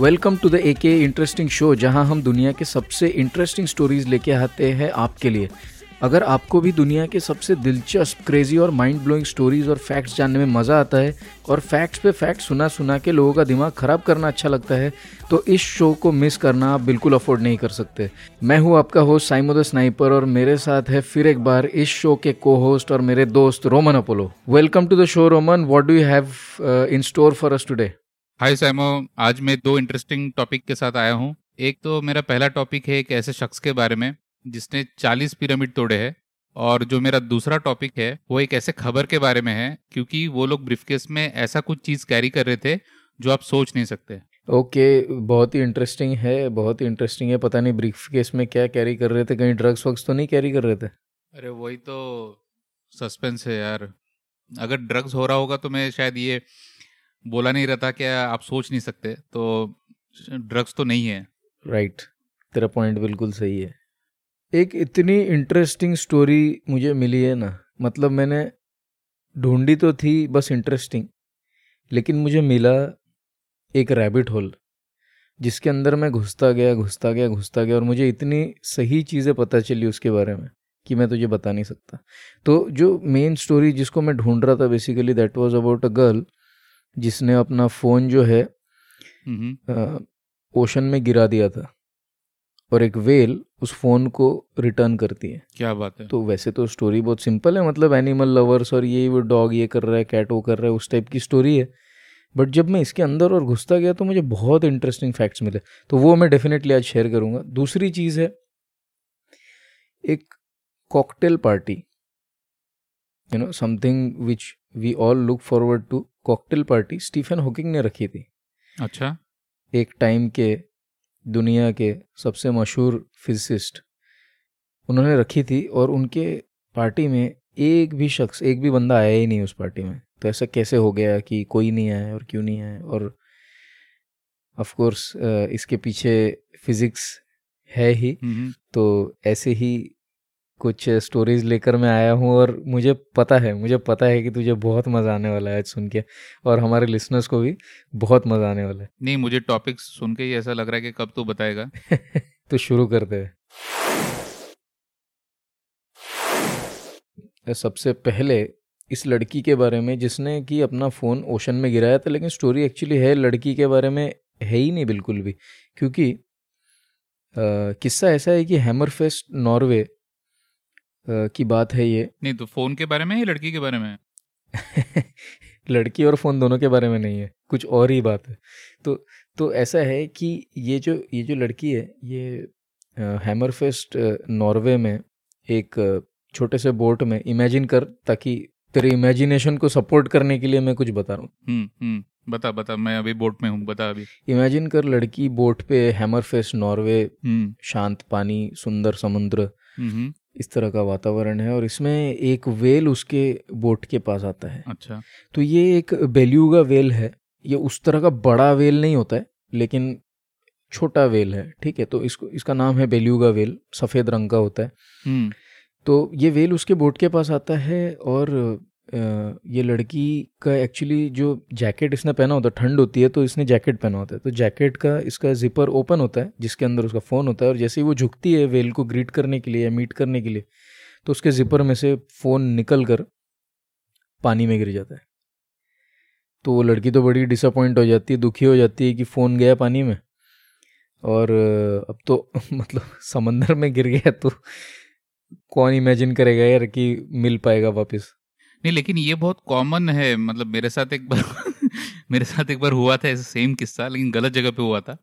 Welcome to the ए के interesting show जहाँ हम दुनिया के सबसे इंटरेस्टिंग स्टोरीज लेके आते हैं आपके लिए। अगर आपको भी दुनिया के सबसे दिलचस्प क्रेजी और माइंड ब्लोइंग स्टोरीज और फैक्ट्स जानने में मज़ा आता है और फैक्ट्स पे फैक्ट सुना सुना के लोगों का दिमाग ख़राब करना अच्छा लगता है तो इस शो को मिस करना आप बिल्कुल अफोर्ड नहीं कर सकते। मैं हूँ आपका होस्ट साइमो द स्नाइपर और मेरे साथ है फिर एक बार इस शो के को होस्ट और मेरे दोस्त Roman Apollo. Welcome to the show Roman. What do have in store for us today hi Samo आज मैं दो इंटरेस्टिंग टॉपिक के साथ आया हूँ। एक तो मेरा पहला टॉपिक है एक ऐसे शख्स के बारे में जिसने 40 पिरामिड तोड़े हैं और जो मेरा दूसरा टॉपिक है वो एक ऐसे खबर के बारे में है क्योंकि वो लोग ब्रीफकेस में ऐसा कुछ चीज़ कैरी कर रहे थे जो आप सोच नहीं सकते। ओके okay, बहुत ही इंटरेस्टिंग है बहुत ही इंटरेस्टिंग है। पता नहीं ब्रीफ केस में क्या कैरी कर रहे थे कहीं ड्रग्स वग्स तो नहीं कैरी कर रहे थे? अरे वही तो सस्पेंस है यार। अगर ड्रग्स हो रहा होगा तो मैं शायद ये बोला नहीं रहता कि आप सोच नहीं सकते तो ड्रग्स तो नहीं है। Right right. तेरा पॉइंट बिल्कुल सही है। एक इतनी इंटरेस्टिंग स्टोरी मुझे मिली है ना मतलब मैंने ढूंढी तो थी, बस इंटरेस्टिंग लेकिन मुझे मिला एक रैबिट होल जिसके अंदर मैं घुसता गया घुसता गया घुसता गया, और मुझे इतनी सही चीज़ें पता चली उसके बारे में कि मैं तुझे बता नहीं सकता। तो जो मेन स्टोरी जिसको मैं ढूंढ रहा था basically that was about a girl जिसने अपना फ़ोन जो है ओशन में गिरा दिया था और एक वेल उस फ़ोन को रिटर्न करती है। क्या बात है। तो वैसे तो स्टोरी बहुत सिंपल है मतलब एनिमल लवर्स और ये वो डॉग ये कर रहा है कैट वो कर रहा है उस टाइप की स्टोरी है। बट जब मैं इसके अंदर और घुसता गया तो मुझे बहुत इंटरेस्टिंग फैक्ट्स मिले। तो वो मैं डेफिनेटली आज शेयर करूँगा। दूसरी चीज़ है एक cocktail party you know something which we all look forward to cocktail party Stephen Hawking ने रखी थी। अच्छा। एक टाइम के दुनिया के सबसे मशहूर फिजिसिस्ट उन्होंने रखी थी और उनके पार्टी में एक भी शख्स एक भी बंदा आया ही नहीं उस पार्टी में। तो ऐसा कैसे हो गया कि कोई नहीं आया और क्यों नहीं आया? और ऑफ़ कोर्स इसके पीछे फिजिक्स है ही। तो ऐसे ही कुछ स्टोरीज लेकर मैं आया हूँ और मुझे पता है मुझे पता है कि तुझे बहुत मज़ा आने वाला है सुन के और हमारे लिसनर्स को भी बहुत मज़ा आने वाला है। नहीं मुझे टॉपिक सुन के ही ऐसा लग रहा है कि कब तू बताएगा। तो शुरू करते हैं। सबसे पहले इस लड़की के बारे में जिसने कि अपना फ़ोन ओशन में गिराया था लेकिन स्टोरी एक्चुअली है लड़की के बारे में है ही नहीं बिल्कुल भी क्योंकि किस्सा ऐसा है कि हैमरफेस्ट नॉर्वे की बात है ये। नहीं तो फ़ोन के बारे में या लड़की के बारे में? लड़की और फ़ोन दोनों के बारे में नहीं है कुछ और ही बात है। तो तो ऐसा है कि ये जो ये जो लड़की है ये हैमरफेस्ट नॉर्वे में एक छोटे से बोट में इमेजिन कर ताकि तेरे इमेजिनेशन को सपोर्ट करने के लिए मैं कुछ बता रहा हूँ। हम्म, हम्म, बता बता मैं अभी बोट में हूँ बता अभी। इमेजिन कर लड़की बोट पे हैमरफेस्ट नॉर्वे हम्म। शांत पानी सुंदर समुद्र इस तरह का वातावरण है और इसमें एक वेल उसके बोट के पास आता है। अच्छा। तो ये एक बेल्यूगा वेल है। ये उस तरह का बड़ा वेल नहीं होता है लेकिन छोटा वेल है ठीक है? तो इसको इसका नाम है बेल्यूगा वेल सफ़ेद रंग का होता है। हम्म। तो ये वेल उसके बोट के पास आता है और ये लड़की का एक्चुअली जो जैकेट इसने पहना होता है, ठंड होती है तो इसने जैकेट पहना होता है। तो जैकेट का इसका जिपर ओपन होता है, जिसके अंदर उसका फ़ोन होता है और जैसे ही वो झुकती है वेल को ग्रीट करने के लिए या मीट करने के लिए तो उसके जिपर में से फ़ोन निकल कर पानी में गिर जाता है। तो वो लड़की तो बड़ी डिसअपॉइंट हो जाती है, दुखी हो जाती है कि फ़ोन गया पानी में और अब तो मतलब समंदर में गिर गया तो कौन इमेजिन करेगा यार कि मिल पाएगा वापस। नहीं, लेकिन ये बहुत कॉमन है। मतलब मेरे साथ एक बार मेरे साथ एक बार हुआ था ऐसा सेम किस्सा, लेकिन गलत जगह पे हुआ था।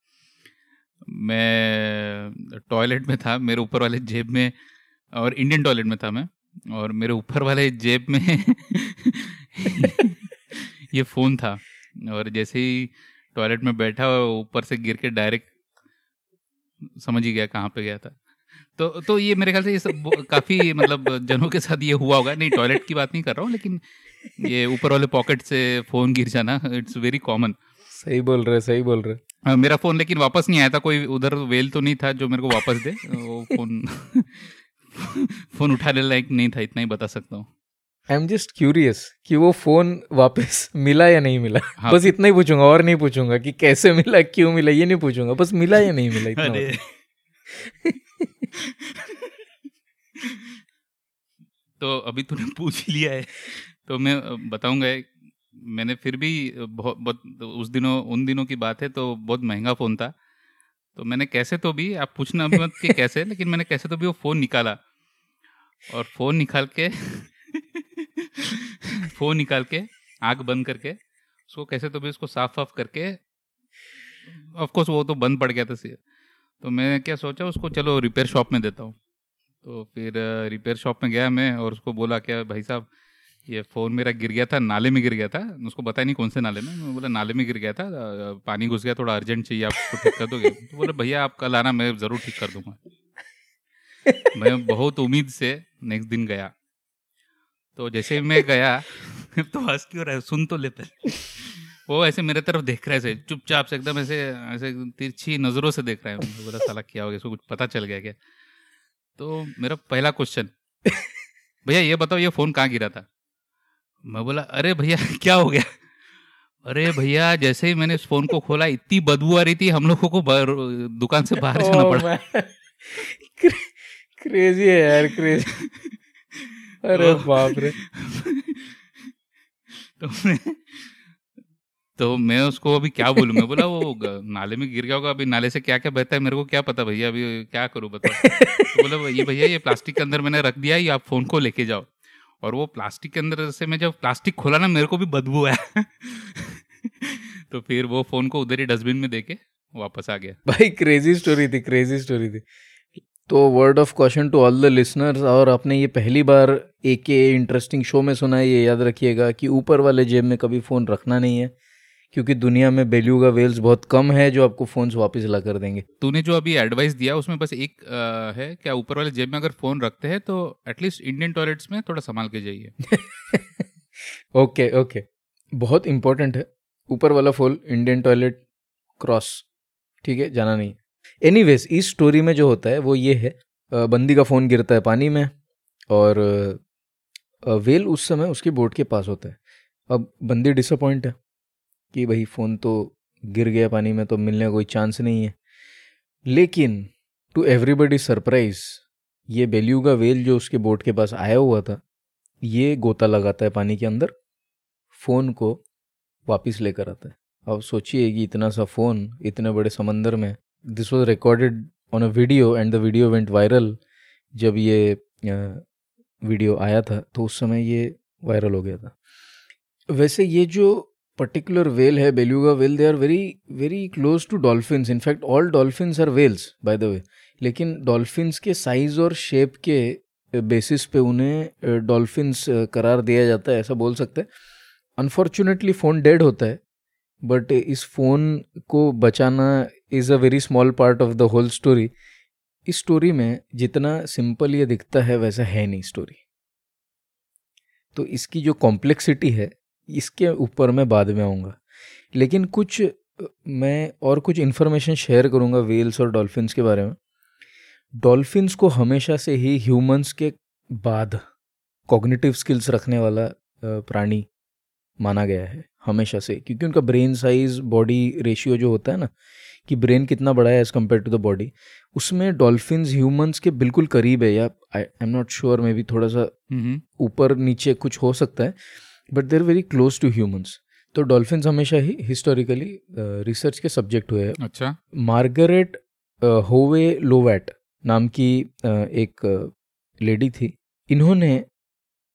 मैं टॉयलेट में था, मेरे ऊपर वाले जेब में और इंडियन टॉयलेट में था मैं, और मेरे ऊपर वाले जेब में ये फ़ोन था। और जैसे ही टॉयलेट में बैठा, ऊपर से गिर के डायरेक्ट समझ ही गया कहाँ पे गया था। तो तो ये मेरे ख्याल से ये सब काफ़ी मतलब जनों के साथ ये हुआ होगा। नहीं टॉयलेट की बात नहीं कर रहा हूँ लेकिन ये ऊपर वाले पॉकेट से फ़ोन गिर जाना इट्स वेरी कॉमन सही बोल रहे सही बोल रहे। हाँ, मेरा फ़ोन लेकिन वापस नहीं आया था कोई उधर वेल तो नहीं था जो मेरे को वापस दे। वो फ़ोन फ़ोन उठाने लायक नहीं था इतना ही बता सकता हूँ। आई एम जस्ट क्यूरियस कि वो फ़ोन वापस मिला या नहीं मिला? हाँ. बस इतना ही पूछूँगा और नहीं पूछूँगा कि कैसे मिला क्यों मिला ये नहीं पूछूँगा बस मिला या नहीं मिला इतना तो अभी तूने पूछ लिया है। तो मैं बताऊँगा मैंने फिर भी बहुत, बहुत उस दिनों उन दिनों की बात है तो बहुत महँगा फ़ोन था। तो मैंने कैसे तो भी आप पूछना मत कि कैसे लेकिन मैंने कैसे तो भी वो फ़ोन निकाला। और फ़ोन निकाल के फ़ोन निकाल के आग बंद करके उसको कैसे तो भी उसको साफ़ साफ़ करके ऑफ़ कोर्स वो तो बंद पड़ गया था तो मैं क्या सोचा, उसको चलो रिपेयर शॉप में देता हूँ। तो फिर रिपेयर शॉप में गया मैं और उसको बोला, क्या भाई साहब, ये फ़ोन मेरा गिर गया था, नाले में गिर गया था। उसको पता नहीं कौन से नाले में। मैं बोला, नाले में गिर गया था पानी घुस गया, थोड़ा अर्जेंट चाहिए आप उसको ठीक कर दोगे? तो बोले, भैया, आप कल आना, मैं ज़रूर ठीक कर दूँगा। मैं बहुत उम्मीद से नेक्स्ट दिन गया। तो जैसे मैं गया तो हंस क्यों रहा सुन तो ले पहले वो ऐसे मेरे तरफ़ देख रहे थे चुपचाप से एकदम ऐसे ऐसे तिरछी नज़रों से देख रहे हैं। बोला साला क्या हो गया? इसको कुछ पता चल गया क्या? तो मेरा पहला क्वेश्चन भैया ये बताओ ये फ़ोन कहाँ गिरा था? मैं बोला अरे भैया क्या हो गया? अरे भैया जैसे ही मैंने इस फ़ोन को खोला इतनी बदबू आ रही थी हम लोगों को दुकान से बाहर जाना पड़ा. क्रेजी है यार क्रेजी अरे तो बाप रे. तो मैं तो मैं उसको अभी क्या बोलूँ? मैं बोला, वो नाले में गिर गया होगा, अभी नाले से क्या क्या बहता है मेरे को क्या पता भैया, अभी क्या करूँ बताओ? तो बोला, ये भैया, ये प्लास्टिक के अंदर मैंने रख दिया ये आप फ़ोन को लेके जाओ। और वो प्लास्टिक के अंदर से मैं जब प्लास्टिक खोला ना, मेरे को भी बदबू आया। तो फिर वो फ़ोन को उधर ही डस्टबिन में देके वापस आ गया। भाई क्रेजी स्टोरी थी क्रेजी स्टोरी थी। तो word of question to all the listeners और आपने ये पहली बार एक इंटरेस्टिंग शो में सुना है, ये याद रखिएगा कि ऊपर वाले जेब में कभी फ़ोन रखना नहीं है। क्योंकि दुनिया में बेल्यूगा वेल्स बहुत कम है जो आपको फ़ोन वापस ला कर देंगे। तूने जो अभी एडवाइस दिया उसमें बस एक आ, है क्या ऊपर वाले जेब में अगर फ़ोन रखते हैं तो एटलीस्ट इंडियन टॉयलेट्स में थोड़ा संभाल के जाइए। ओके ओके बहुत इंपॉर्टेंट है। ऊपर वाला फ़ोन इंडियन टॉयलेट क्रॉस ठीक है जाना नहीं एनी इस स्टोरी में जो होता है वो ये है बंदी का फ़ोन गिरता है पानी में और वेल उस समय उसके बोर्ड के पास होता है। अब बंदी डिसअपॉइंट है। कि भाई फ़ोन तो गिर गया पानी में तो मिलने का कोई चांस नहीं है। लेकिन टू एवरीबडी सरप्राइज़ ये बेल्यूगा वेल जो उसके बोट के पास आया हुआ था, ये गोता लगाता है पानी के अंदर, फ़ोन को वापस लेकर आता है। अब सोचिए कि इतना सा फ़ोन, इतने बड़े समंदर में this was recorded on a video and the video went viral जब ये वीडियो आया था तो उस समय ये वायरल हो गया था। वैसे ये जो particular whale है beluga whale, they are very very close to dolphins. In fact, all dolphins are whales, by the way. लेकिन डॉल्फिन्स के साइज़ और शेप के बेसिस पे उन्हें डॉल्फिन्स करार दिया जाता है ऐसा बोल सकते हैं अनफॉर्चुनेटली फ़ोन डेड होता है बट इस फ़ोन को बचाना is a very small part of the whole story इस स्टोरी में जितना सिंपल ये दिखता है वैसा है नहीं स्टोरी तो इसकी जो कॉम्प्लेक्सिटी है इसके ऊपर मैं बाद में आऊँगा। लेकिन कुछ मैं और कुछ इन्फॉर्मेशन शेयर करूँगा वेल्स और डॉल्फिन्स के बारे में। डॉल्फिन्स को हमेशा से ही ह्यूमंस के बाद कॉग्निटिव स्किल्स रखने वाला प्राणी माना गया है हमेशा से। क्योंकि उनका ब्रेन साइज़ बॉडी रेशियो जो होता है ना कि ब्रेन कितना बड़ा है as compare to the body उसमें डॉल्फिन्स ह्यूमंस के बिल्कुल करीब है। या I am not sure maybe थोड़ा सा ऊपर नीचे कुछ हो सकता है। But there very close to humans तो डॉल्फिन हमेशा ही हिस्टोरिकली रिसर्च uh, के सब्जेक्ट हुए हैं। अच्छा। मार्गरेट होवे लोवैट नाम की uh, एक लेडी uh, थी। इन्होंने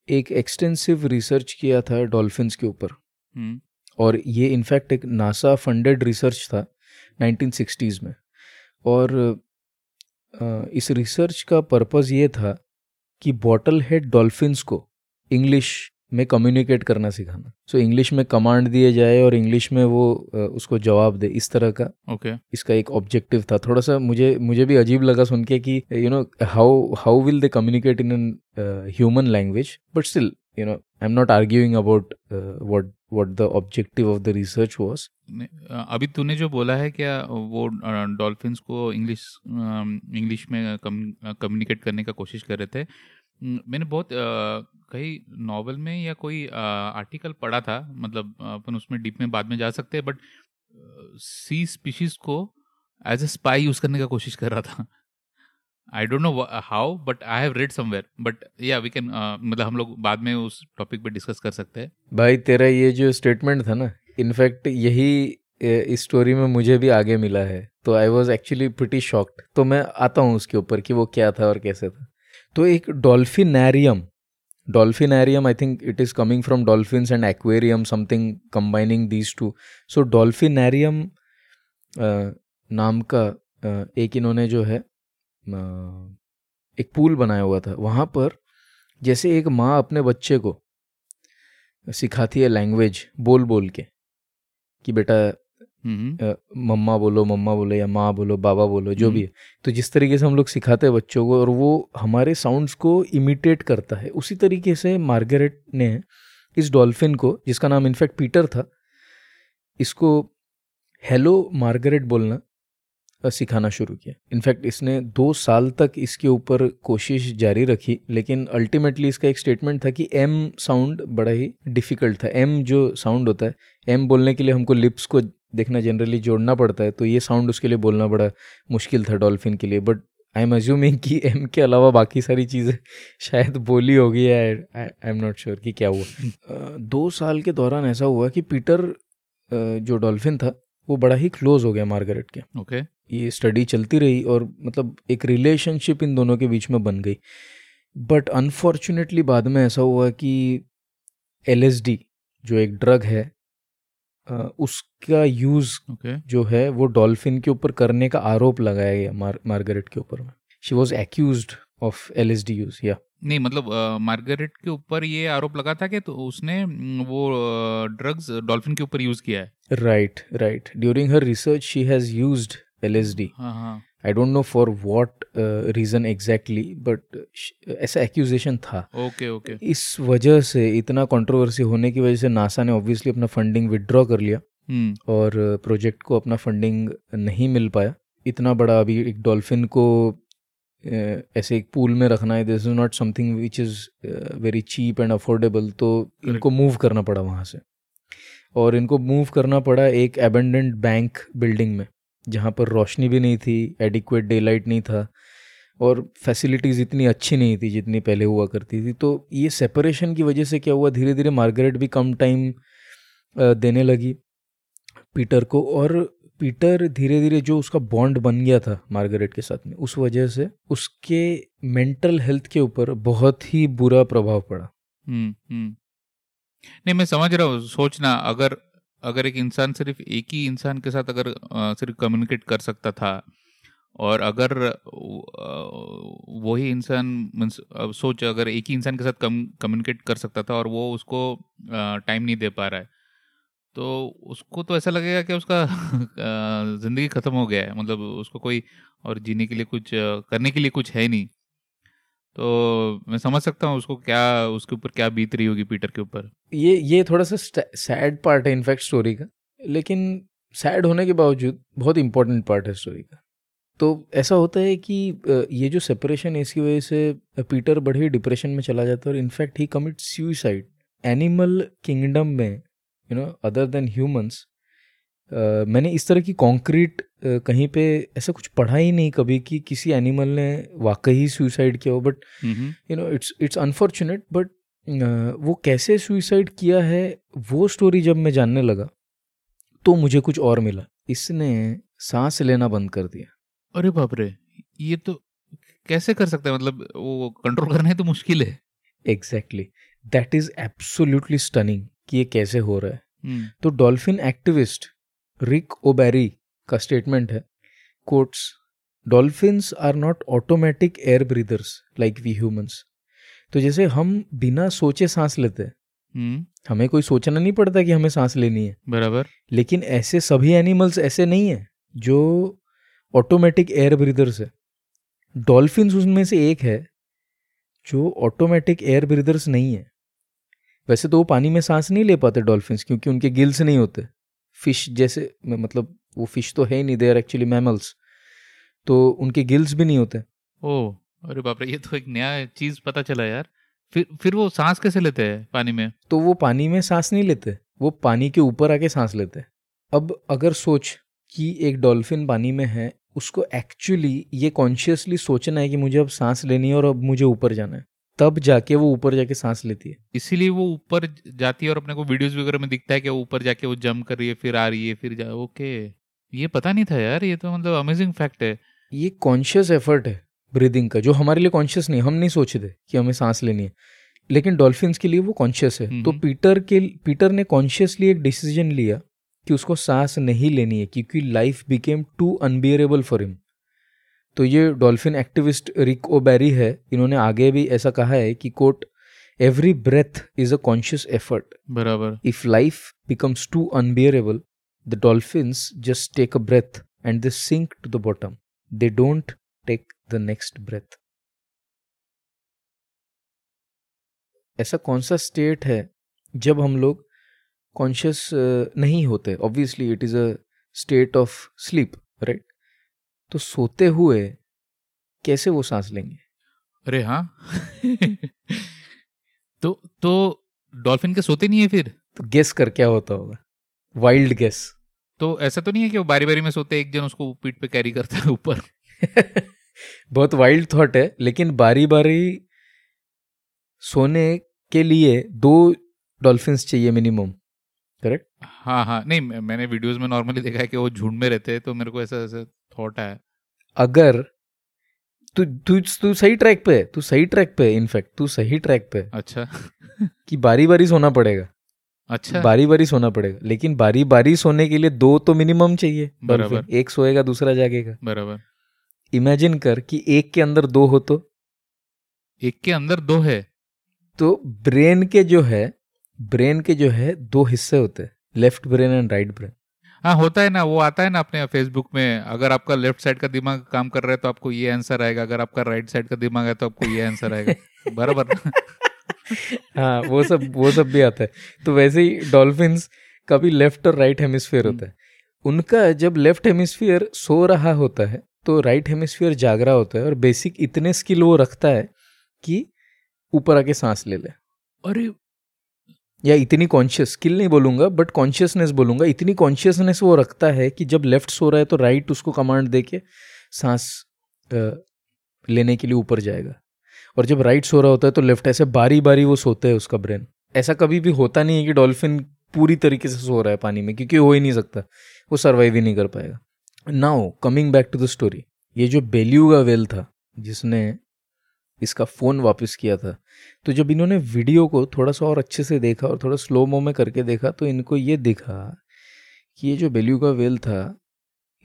एक एक्सटेंसिव रिसर्च किया था डॉल्फिन्स के ऊपर। hmm. और ये इनफैक्ट एक नासा फंडेड रिसर्च था 1960s में। और इस रिसर्च का पर्पज़ ये था कि बॉटल हेड डॉल्फिन्स को इंग्लिश में कम्युनिकेट करना सिखाना। सो so, इंग्लिश में कमांड दिए जाए और इंग्लिश में वो उसको जवाब दे इस तरह का। Okay okay. इसका एक ऑब्जेक्टिव था। थोड़ा सा मुझे मुझे भी अजीब लगा सुन के कि you know how how will they communicate in an human language but still you know I am not arguing about what what the objective of the research was अभी तूने जो बोला है क्या वो डॉल्फिन्स को इंग्लिश इंग्लिश में communicate करने का कोशिश कर रहे थे? मैंने बहुत कहीं नॉवल में या कोई आर्टिकल पढ़ा था मतलब अपन उसमें डीप में बाद में जा सकते हैं बट सी स्पीशीज को एज ए स्पाई यूज़ करने का कोशिश कर रहा था। I don't know how but I have read somewhere but या वी कैन मतलब हम लोग बाद में उस टॉपिक पे डिस्कस कर सकते हैं। भाई, तेरा ये जो स्टेटमेंट था ना इनफैक्ट यही इस स्टोरी में मुझे भी आगे मिला है तो I was actually pretty shocked तो मैं आता हूँ उसके ऊपर कि वो क्या था और कैसे था। तो एक dolphinarium dolphinarium I think it is coming from dolphins and aquarium something combining these two so dolphinarium नाम का uh, एक इन्होंने जो है uh, एक पूल बनाया हुआ था। वहाँ पर जैसे एक माँ अपने बच्चे को सिखाती है लैंग्वेज बोल बोल के कि बेटा मम्मा बोलो मम्मा बोलो या माँ बोलो बाबा बोलो जो भी है। तो जिस तरीके से हम लोग सिखाते हैं बच्चों को और वो हमारे साउंड्स को इमिटेट करता है उसी तरीके से मार्गरेट ने इस डॉल्फिन को जिसका नाम इनफैक्ट पीटर था इसको हेलो मार्गरेट बोलना सिखाना शुरू किया। इनफैक्ट इसने दो साल तक इसके ऊपर कोशिश जारी रखी, लेकिन अल्टीमेटली इसका एक स्टेटमेंट था कि एम साउंड बड़ा ही डिफ़िकल्ट था। एम जो साउंड होता है एम बोलने के लिए हमको लिप्स को देखना जनरली जोड़ना पड़ता है तो ये साउंड उसके लिए बोलना बड़ा मुश्किल था डॉल्फिन के लिए। बट आई एम अज्यूमिंग कि एम के अलावा बाकी सारी चीज़ें शायद बोली होगी आई एम नॉट श्योर कि क्या हुआ। दो साल के दौरान ऐसा हुआ कि पीटर जो डॉल्फिन था वो बड़ा ही क्लोज हो गया मार्गरेट के ओके okay. ये स्टडी चलती रही और मतलब एक रिलेशनशिप इन दोनों के बीच में बन गई बट अनफॉर्चुनेटली बाद में ऐसा हुआ कि एलएसडी जो एक ड्रग है उसका यूज़ okay. जो है वो डॉल्फिन के ऊपर करने का आरोप लगाया गया मार, मार्गरेट के ऊपर she was accuse of L S D use या नहीं मतलब मार्गरेट के ऊपर ये आरोप लगा था कि तो उसने वो ड्रग्स डॉल्फिन के ऊपर यूज़ किया है। Right right during her research she has used LSD I don't know for what reason exactly but ऐसा एक्यूजेशन था। Okay okay, okay okay. इस वजह से इतना कंट्रोवर्सी होने की वजह से नासा ने ऑब्वियसली अपना फंडिंग विदड्रॉ कर लिया hmm. और प्रोजेक्ट uh, को अपना फंडिंग नहीं मिल पाया। इतना बड़ा अभी एक डॉल्फिन को ऐसे एक पूल में रखना है this is not something which is very cheap and affordable तो इनको मूव करना पड़ा वहाँ से। और इनको मूव करना पड़ा एक एबेंडेंट बैंक बिल्डिंग में जहाँ पर रोशनी भी नहीं थी एडिक्वेट डे लाइट नहीं था और फैसिलिटीज़ इतनी अच्छी नहीं थी जितनी पहले हुआ करती थी। तो ये सेपरेशन की वजह से क्या हुआ? धीरे धीरे मार्गरेट भी कम टाइम देने लगी पीटर को और पीटर धीरे धीरे जो उसका बॉन्ड बन गया था मार्गरेट के साथ में, उस वजह से उसके मेंटल हेल्थ के ऊपर बहुत ही बुरा प्रभाव पड़ा। हम्म हम्म। नहीं, मैं समझ रहा हूँ, सोचना, अगर अगर एक इंसान सिर्फ़ एक ही इंसान के साथ अगर सिर्फ़ कम्युनिकेट कर सकता था, और अगर वही इंसान सोच, अगर एक ही इंसान के साथ कम कम्युनिकेट कर सकता था और वो उसको टाइम नहीं दे पा रहा है तो उसको तो ऐसा लगेगा कि उसका ज़िंदगी ख़त्म हो गया है। मतलब उसको कोई और जीने के लिए कुछ, करने के लिए कुछ है नहीं। तो मैं समझ सकता हूँ उसको क्या, उसके ऊपर क्या बीत रही होगी पीटर के ऊपर। ये ये थोड़ा सा सैड पार्ट है इनफैक्ट स्टोरी का। लेकिन सैड होने के बावजूद बहुत इंपॉर्टेंट पार्ट है स्टोरी का। तो ऐसा होता है कि ये जो सेपरेशन है, इसकी वजह से पीटर बड़े डिप्रेशन में चला जाता है और in fact he commit suicide animal kingdom में you know other than humans मैंने इस तरह की कॉन्क्रीट कहीं पे ऐसा कुछ पढ़ा ही नहीं कभी कि किसी एनिमल ने वाकई सुसाइड किया हो but you know it's it's unfortunate but वो कैसे सुसाइड किया है वो स्टोरी जब मैं जानने लगा तो मुझे कुछ और मिला। इसने सांस लेना बंद कर दिया। अरे बाप रे ये तो कैसे कर सकते है? मतलब वो कंट्रोल करना है तो मुश्किल है। Exactly that is absolutely stunning कि ये कैसे हो रहा है। hmm. तो डॉल्फिन एक्टिविस्ट रिक ओबेरी का स्टेटमेंट है quotes dolphins are not automatic air breathers like we humans तो जैसे हम बिना सोचे सांस लेते हैं hmm. हमें कोई सोचना नहीं पड़ता कि हमें सांस लेनी है। बराबर। लेकिन ऐसे सभी एनिमल्स ऐसे नहीं है जो ऑटोमेटिक एयर ब्रीदर्स है। डॉल्फिन्स उसमें से एक है जो ऑटोमेटिक एयर ब्रीदर्स नहीं है। वैसे तो वो पानी में सांस नहीं ले पाते डॉल्फिन्स क्योंकि उनके गिल्स नहीं होते। फ़िश जैसे मतलब वो फ़िश तो है ही नहीं दे आर एक्चुअली मैमल्स तो उनके गिल्स भी नहीं होते। ओ अरे बाप रे ये तो एक नया चीज़ पता चला यार। फिर फिर वो सांस कैसे लेते हैं पानी में? तो वो पानी में सांस नहीं लेते वो पानी के ऊपर आके सांस लेते। हैं अब अगर सोच कि एक डॉल्फिन पानी में है उसको एक्चुअली ये कॉन्शियसली सोचना है कि मुझे अब सांस लेनी है और अब मुझे ऊपर जाना है। तब जाके वो ऊपर जाके सांस लेती है। इसीलिए वो ऊपर जाती है और अपने को वीडियोस वगैरह में दिखता है कि वो ऊपर जाके वो जंप कर रही है फिर आ रही है फिर जा ओके। ये पता नहीं था यार ये तो मतलब अमेजिंग फैक्ट है। ये कॉन्शियस एफर्ट है ब्रीदिंग का जो हमारे लिए कॉन्शियस नहीं हम नहीं सोचते कि हमें सांस लेनी है। लेकिन डॉल्फिन्स के लिए वो कॉन्शियस है। तो पीटर के पीटर ने कॉन्शियसली एक डिसीज़न लिया कि उसको सांस नहीं लेनी है क्योंकि life became too unbearable for him तो ये डॉल्फिन एक्टिविस्ट रिक ओबेरी है। इन्होंने आगे भी ऐसा कहा है कि quote every breath is a conscious effort बराबर। If life becomes too unbearable the dolphins just take a breath and they sink to the bottom they don't take the next breath ऐसा कौन सा स्टेट है जब हम लोग conscious नहीं होते? Obviously it is a state of sleep right तो सोते हुए कैसे वो सांस लेंगे? अरे हाँ। तो तो डॉल्फिन के सोते नहीं है फिर? तो गेस कर क्या होता होगा? वाइल्ड गेस तो ऐसा तो नहीं है कि वो बारी बारी में सोते एक जन उसको पीठ पे कैरी करता है ऊपर? बहुत वाइल्ड थॉट है लेकिन बारी बारी सोने के लिए दो डॉल्फिन चाहिए मिनिमम करेक्ट हाँ हाँ नहीं मैंने वीडियोस में नॉर्मली देखा है कि वो झुंड में रहते हैं तो मेरे को ऐसा ऐसा थॉट है अगर तू तू तू सही ट्रैक पे है तू सही ट्रैक पे है इनफैक्ट तू सही ट्रैक पे अच्छा। कि बारी बारी सोना पड़ेगा। अच्छा। बारी बारी सोना पड़ेगा लेकिन बारी बारी सोने के लिए दो तो मिनिमम चाहिए। बराबर। एक सोएगा दूसरा जागेगा। बराबर। इमेजिन कर कि एक के अंदर दो हो तो। एक के अंदर दो है? तो ब्रेन के जो है ब्रेन के जो है दो हिस्से होते हैं। Left brain and right brain. हाँ होता है ना वो आता है ना अपने फेसबुक में अगर आपका लेफ़्ट साइड का दिमाग काम कर रहा है तो आपको ये आंसर आएगा अगर आपका राइट साइड का दिमाग है तो आपको ये आंसर आएगा बराबर। हाँ वो सब वो सब भी आता है। तो वैसे ही डॉल्फिन का भी लेफ़्ट और राइट हेमिस्फीयर होता है। उनका जब लेफ़्ट हेमिस्फीयर सो रहा होता है तो राइट हेमिस्फीयर जाग रहा होता है और बेसिक इतने स्किल वो रखता है कि ऊपर आके सांस ले ले। अरे या इतनी कॉन्शियस स्किल नहीं बोलूँगा बट कॉन्शियसनेस बोलूँगा, इतनी कॉन्शियसनेस वो रखता है कि जब लेफ़्ट सो रहा है तो राइट उसको कमांड दे के सांस लेने के लिए ऊपर जाएगा। और जब राइट सो रहा होता है तो लेफ़्ट ऐसे बारी बारी वो सोते हैं उसका ब्रेन ऐसा कभी भी होता नहीं है कि डॉल्फिन पूरी तरीके से सो रहा है पानी में, क्योंकि हो ही नहीं सकता, वो सर्वाइव ही नहीं कर पाएगा। Now coming back to the story ये जो बेल्यू का वेल था, जिसने इसका फ़ोन वापस किया था। तो जब इन्होंने वीडियो को थोड़ा सा और अच्छे से देखा और थोड़ा स्लो मो में करके देखा तो इनको ये दिखा कि ये जो बेल्यू का वेल था,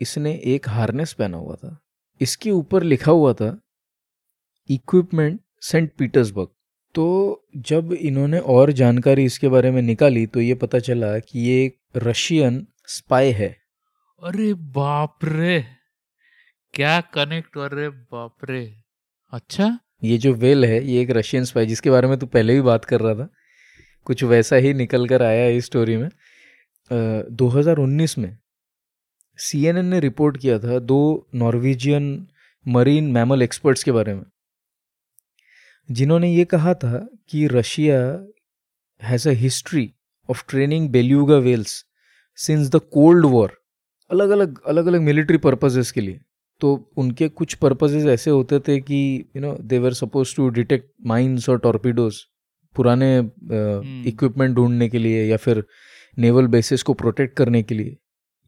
इसने एक हार्नेस पहना हुआ था। इसके ऊपर लिखा हुआ था, इक्विपमेंट सेंट पीटर्सबर्ग। तो जब इन्होंने और जानकारी इसके बारे में निकाली तो ये पता चला कि ये एक रशियन स्पाई है। अरे बाप रे! क्या कनेक्ट? अरे बाप रे! अच्छा? ये जो वेल है, ये एक रशियन स्पाई जिसके बारे में तू पहले भी बात कर रहा था, कुछ वैसा ही निकल कर आया है इस स्टोरी में। दो हज़ार उन्नीस में सीएनएन ने रिपोर्ट किया था दो नॉर्वेजियन मरीन मैमल एक्सपर्ट्स के बारे में, जिन्होंने ये कहा था कि Russia has a history of training beluga whales since the cold war अलग अलग अलग अलग मिलिट्री पर्पजेस के लिए। तो उनके कुछ पर्पजेज ऐसे होते थे कि you know they were suppose to detect mines और टॉर्पीडोज पुराने इक्विपमेंट uh, hmm. ढूँढने के लिए या फिर नेवल बेसिस को प्रोटेक्ट करने के लिए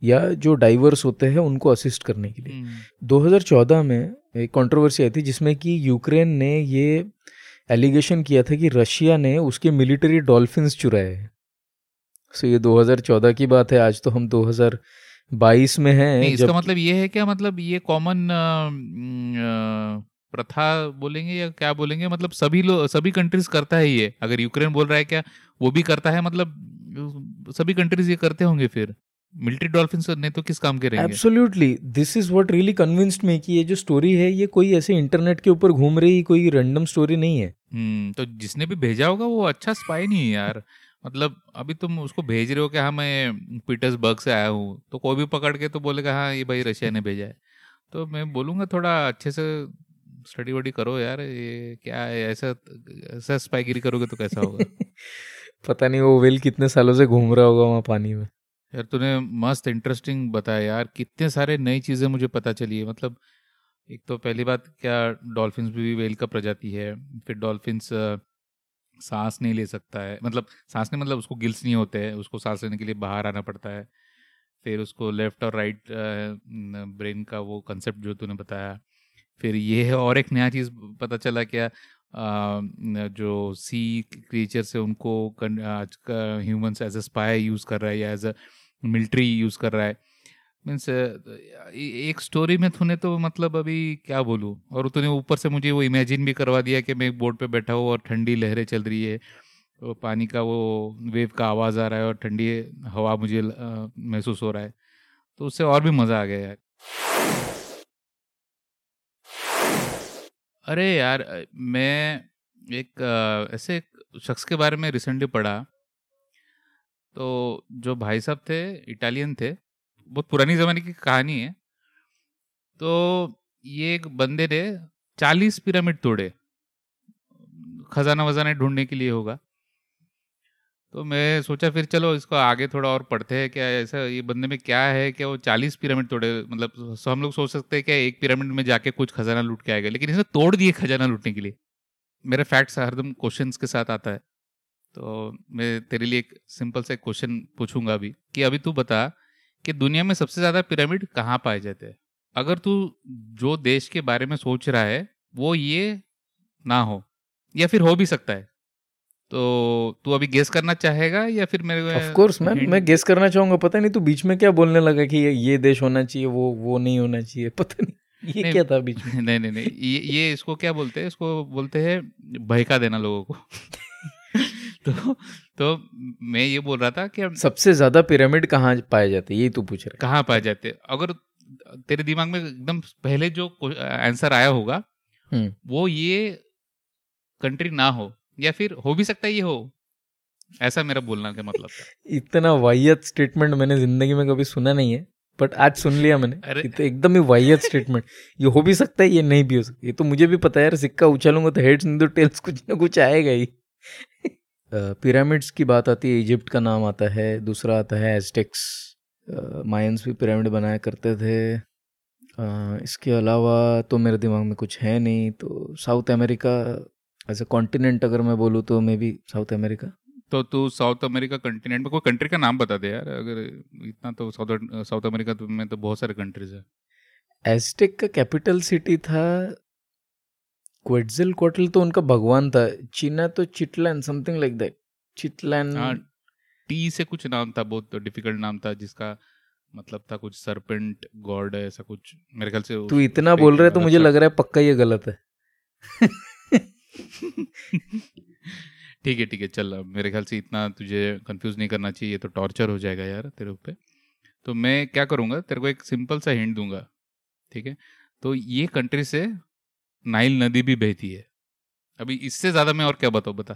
या जो डाइवर्स होते हैं उनको असिस्ट करने के लिए hmm. 2014 में एक कंट्रोवर्सी आई थी जिसमें कि यूक्रेन ने ये एलिगेशन किया था कि रशिया ने उसके मिलिट्री डॉल्फिन चुराए हैं सो ये 2014 की बात है आज तो हम बाईस में है नहीं, इसका मतलब ये है क्या? मतलब ये कॉमन प्रथा बोलेंगे या क्या बोलेंगे? मतलब सभी लोग सभी कंट्रीज़ करता है ये। अगर यूक्रेन बोल रहा है क्या वो भी करता है मतलब सभी कंट्रीज़ ये करते होंगे फिर। मिलिट्री डॉल्फिन ने तो किस काम के रहेंगे absolutely this is what really convinced me कि ये जो स्टोरी है ये कोई ऐसे इंटरनेट के ऊपर घूम रही कोई रैंडम स्टोरी नहीं है। हम्म तो जिसने भी भेजा होगा वो अच्छा स्पाई नहीं है यार। मतलब अभी तुम उसको भेज रहे हो कि हाँ मैं पीटर्सबर्ग से आया हूँ। तो कोई भी पकड़ के तो बोलेगा हाँ ये भाई रशिया ने भेजा है। तो मैं बोलूँगा थोड़ा अच्छे से स्टडी वडी करो यार ये क्या है ऐसा ऐसा स्पाइगिरी करोगे तो कैसा होगा? पता नहीं वो वेल कितने सालों से घूम रहा होगा वहाँ पानी में। यार तूने मस्त इंटरेस्टिंग बताया यार कितने सारे नई चीज़ें मुझे पता चली है। मतलब एक तो पहली बात क्या डॉल्फिन भी वेल का प्रजाति है फिर डॉल्फिन्स सांस नहीं ले सकता है। मतलब सांस नहीं मतलब उसको गिल्स नहीं होते हैं, उसको सांस लेने के लिए बाहर आना पड़ता है। फिर उसको लेफ़्ट और राइट ब्रेन का वो कंसेप्ट जो तूने बताया। फिर ये है और एक नया चीज़ पता चला क्या जो सी क्रिएचर से उनको आज का humans as a spy use कर रहा है या एज अ मिलिट्री यूज़ कर रहा है। मीन्स एक स्टोरी में तूने तो मतलब अभी क्या बोलूँ? और तूने ऊपर से मुझे वो इमेजिन भी करवा दिया कि मैं एक बोट पे बैठा हूँ और ठंडी लहरें चल रही है। वो पानी का वो वेव का आवाज़ आ रहा है और ठंडी हवा मुझे महसूस हो रहा है। तो उससे और भी मज़ा आ गया यार। अरे यार मैं एक ऐसे एक शख्स के बारे में रिसेंटली पढ़ा। तो जो भाई साहब थे इटालियन थे बहुत पुरानी ज़माने की कहानी है। तो ये एक बंदे ने चालीस पिरामिड तोड़े। खजाना वजाना ढूँढने के लिए होगा। तो मैं सोचा फिर चलो इसको आगे थोड़ा और पढ़ते हैं क्या ऐसा ये बंदे में क्या है कि वो चालीस पिरामिड तोड़े मतलब हम लोग सोच सकते हैं कि एक पिरामिड में जाके कुछ खजाना लूट के आएगा, लेकिन इसने तोड़ दिए खजाना लूटने के लिए। मेरा फैक्ट्स हरदम क्वेश्चंस के साथ आता है। तो मैं तेरे लिए एक सिंपल सा क्वेश्चन पूछूँगा अभी, कि अभी तू बता कि दुनिया में सबसे ज़्यादा पिरामिड कहाँ पाए जाते हैं? अगर तू जो देश के बारे में सोच रहा है वो ये ना हो या फिर हो भी सकता है। तो तू अभी गेस करना चाहेगा या फिर मेरे ऑफ़ कोर्स मैं मैं गेस करना चाहूँगा। पता नहीं तू बीच में क्या बोलने लगा कि ये ये देश होना चाहिए वो वो नहीं होना चाहिए। पता नहीं ये नहीं, क्या था बीच में? नहीं नहीं नहीं ये ये इसको क्या बोलते हैं? इसको बोलते हैं बहका देना लोगों को। तो तो मैं ये बोल रहा था कि सबसे ज़्यादा पिरामिड कहाँ पाए जाते यही तू पूछ रहा कहाँ पाए जाते अगर तेरे दिमाग में एकदम पहले जो आंसर आया होगा हम्म। वो ये कंट्री ना हो या फिर हो भी सकता है ये हो ऐसा मेरा बोलना का मतलब इतना वाहियत स्टेटमेंट मैंने ज़िंदगी में कभी सुना नहीं है बट आज सुन लिया मैंने। अरे। तो एकदम ही वाहियत स्टेटमेंट ये हो भी सकता है ये नहीं भी हो सकता। ये तो मुझे भी पता है यार सिक्का उछालूँगा तो हेड्स नहीं तो टेल्स कुछ ना कुछ आएगा ही। पिरामिड्स की बात आती है इजिप्ट का नाम आता है दूसरा आता है एस्टेक्स मायंस भी पिरामिड बनाया करते थे। इसके अलावा तो मेरे दिमाग में कुछ है नहीं तो south America as a continent अगर मैं बोलूँ तो मे बी साउथ अमेरिका तो तू साउथ अमेरिका कंटिनेंट में कोई कंट्री का नाम बता दे यार अगर इतना तो साउथ साउथ अमेरिका में तो बहुत सारे कंट्रीज़ है। एस्टेक का कैपिटल सिटी था क्वेटजिल क्वेटल तो उनका भगवान था। चीना तो चिटलैन समथिंग लाइक दैट चिटलैन। टी से कुछ नाम था बहुत डिफ़िकल्ट नाम था जिसका मतलब था कुछ सरपेंट गॉड ऐसा कुछ। मेरे ख्याल से तू इतना बोल रहा है तो मुझे लग रहा है पक्का ये गलत है। ठीक है ठीक है चल मेरे ख्याल से इतना तुझे कंफ्यूज नहीं करना चाहिए ये तो टॉर्चर हो जाएगा यार तेरे ऊपर। तो मैं क्या करूँगा तेरे को एक सिंपल सा हिंट दूँगा ठीक है? तो ये कंट्री से नाइल नदी भी बहती है। अभी इससे ज़्यादा मैं और क्या बताऊँ बता।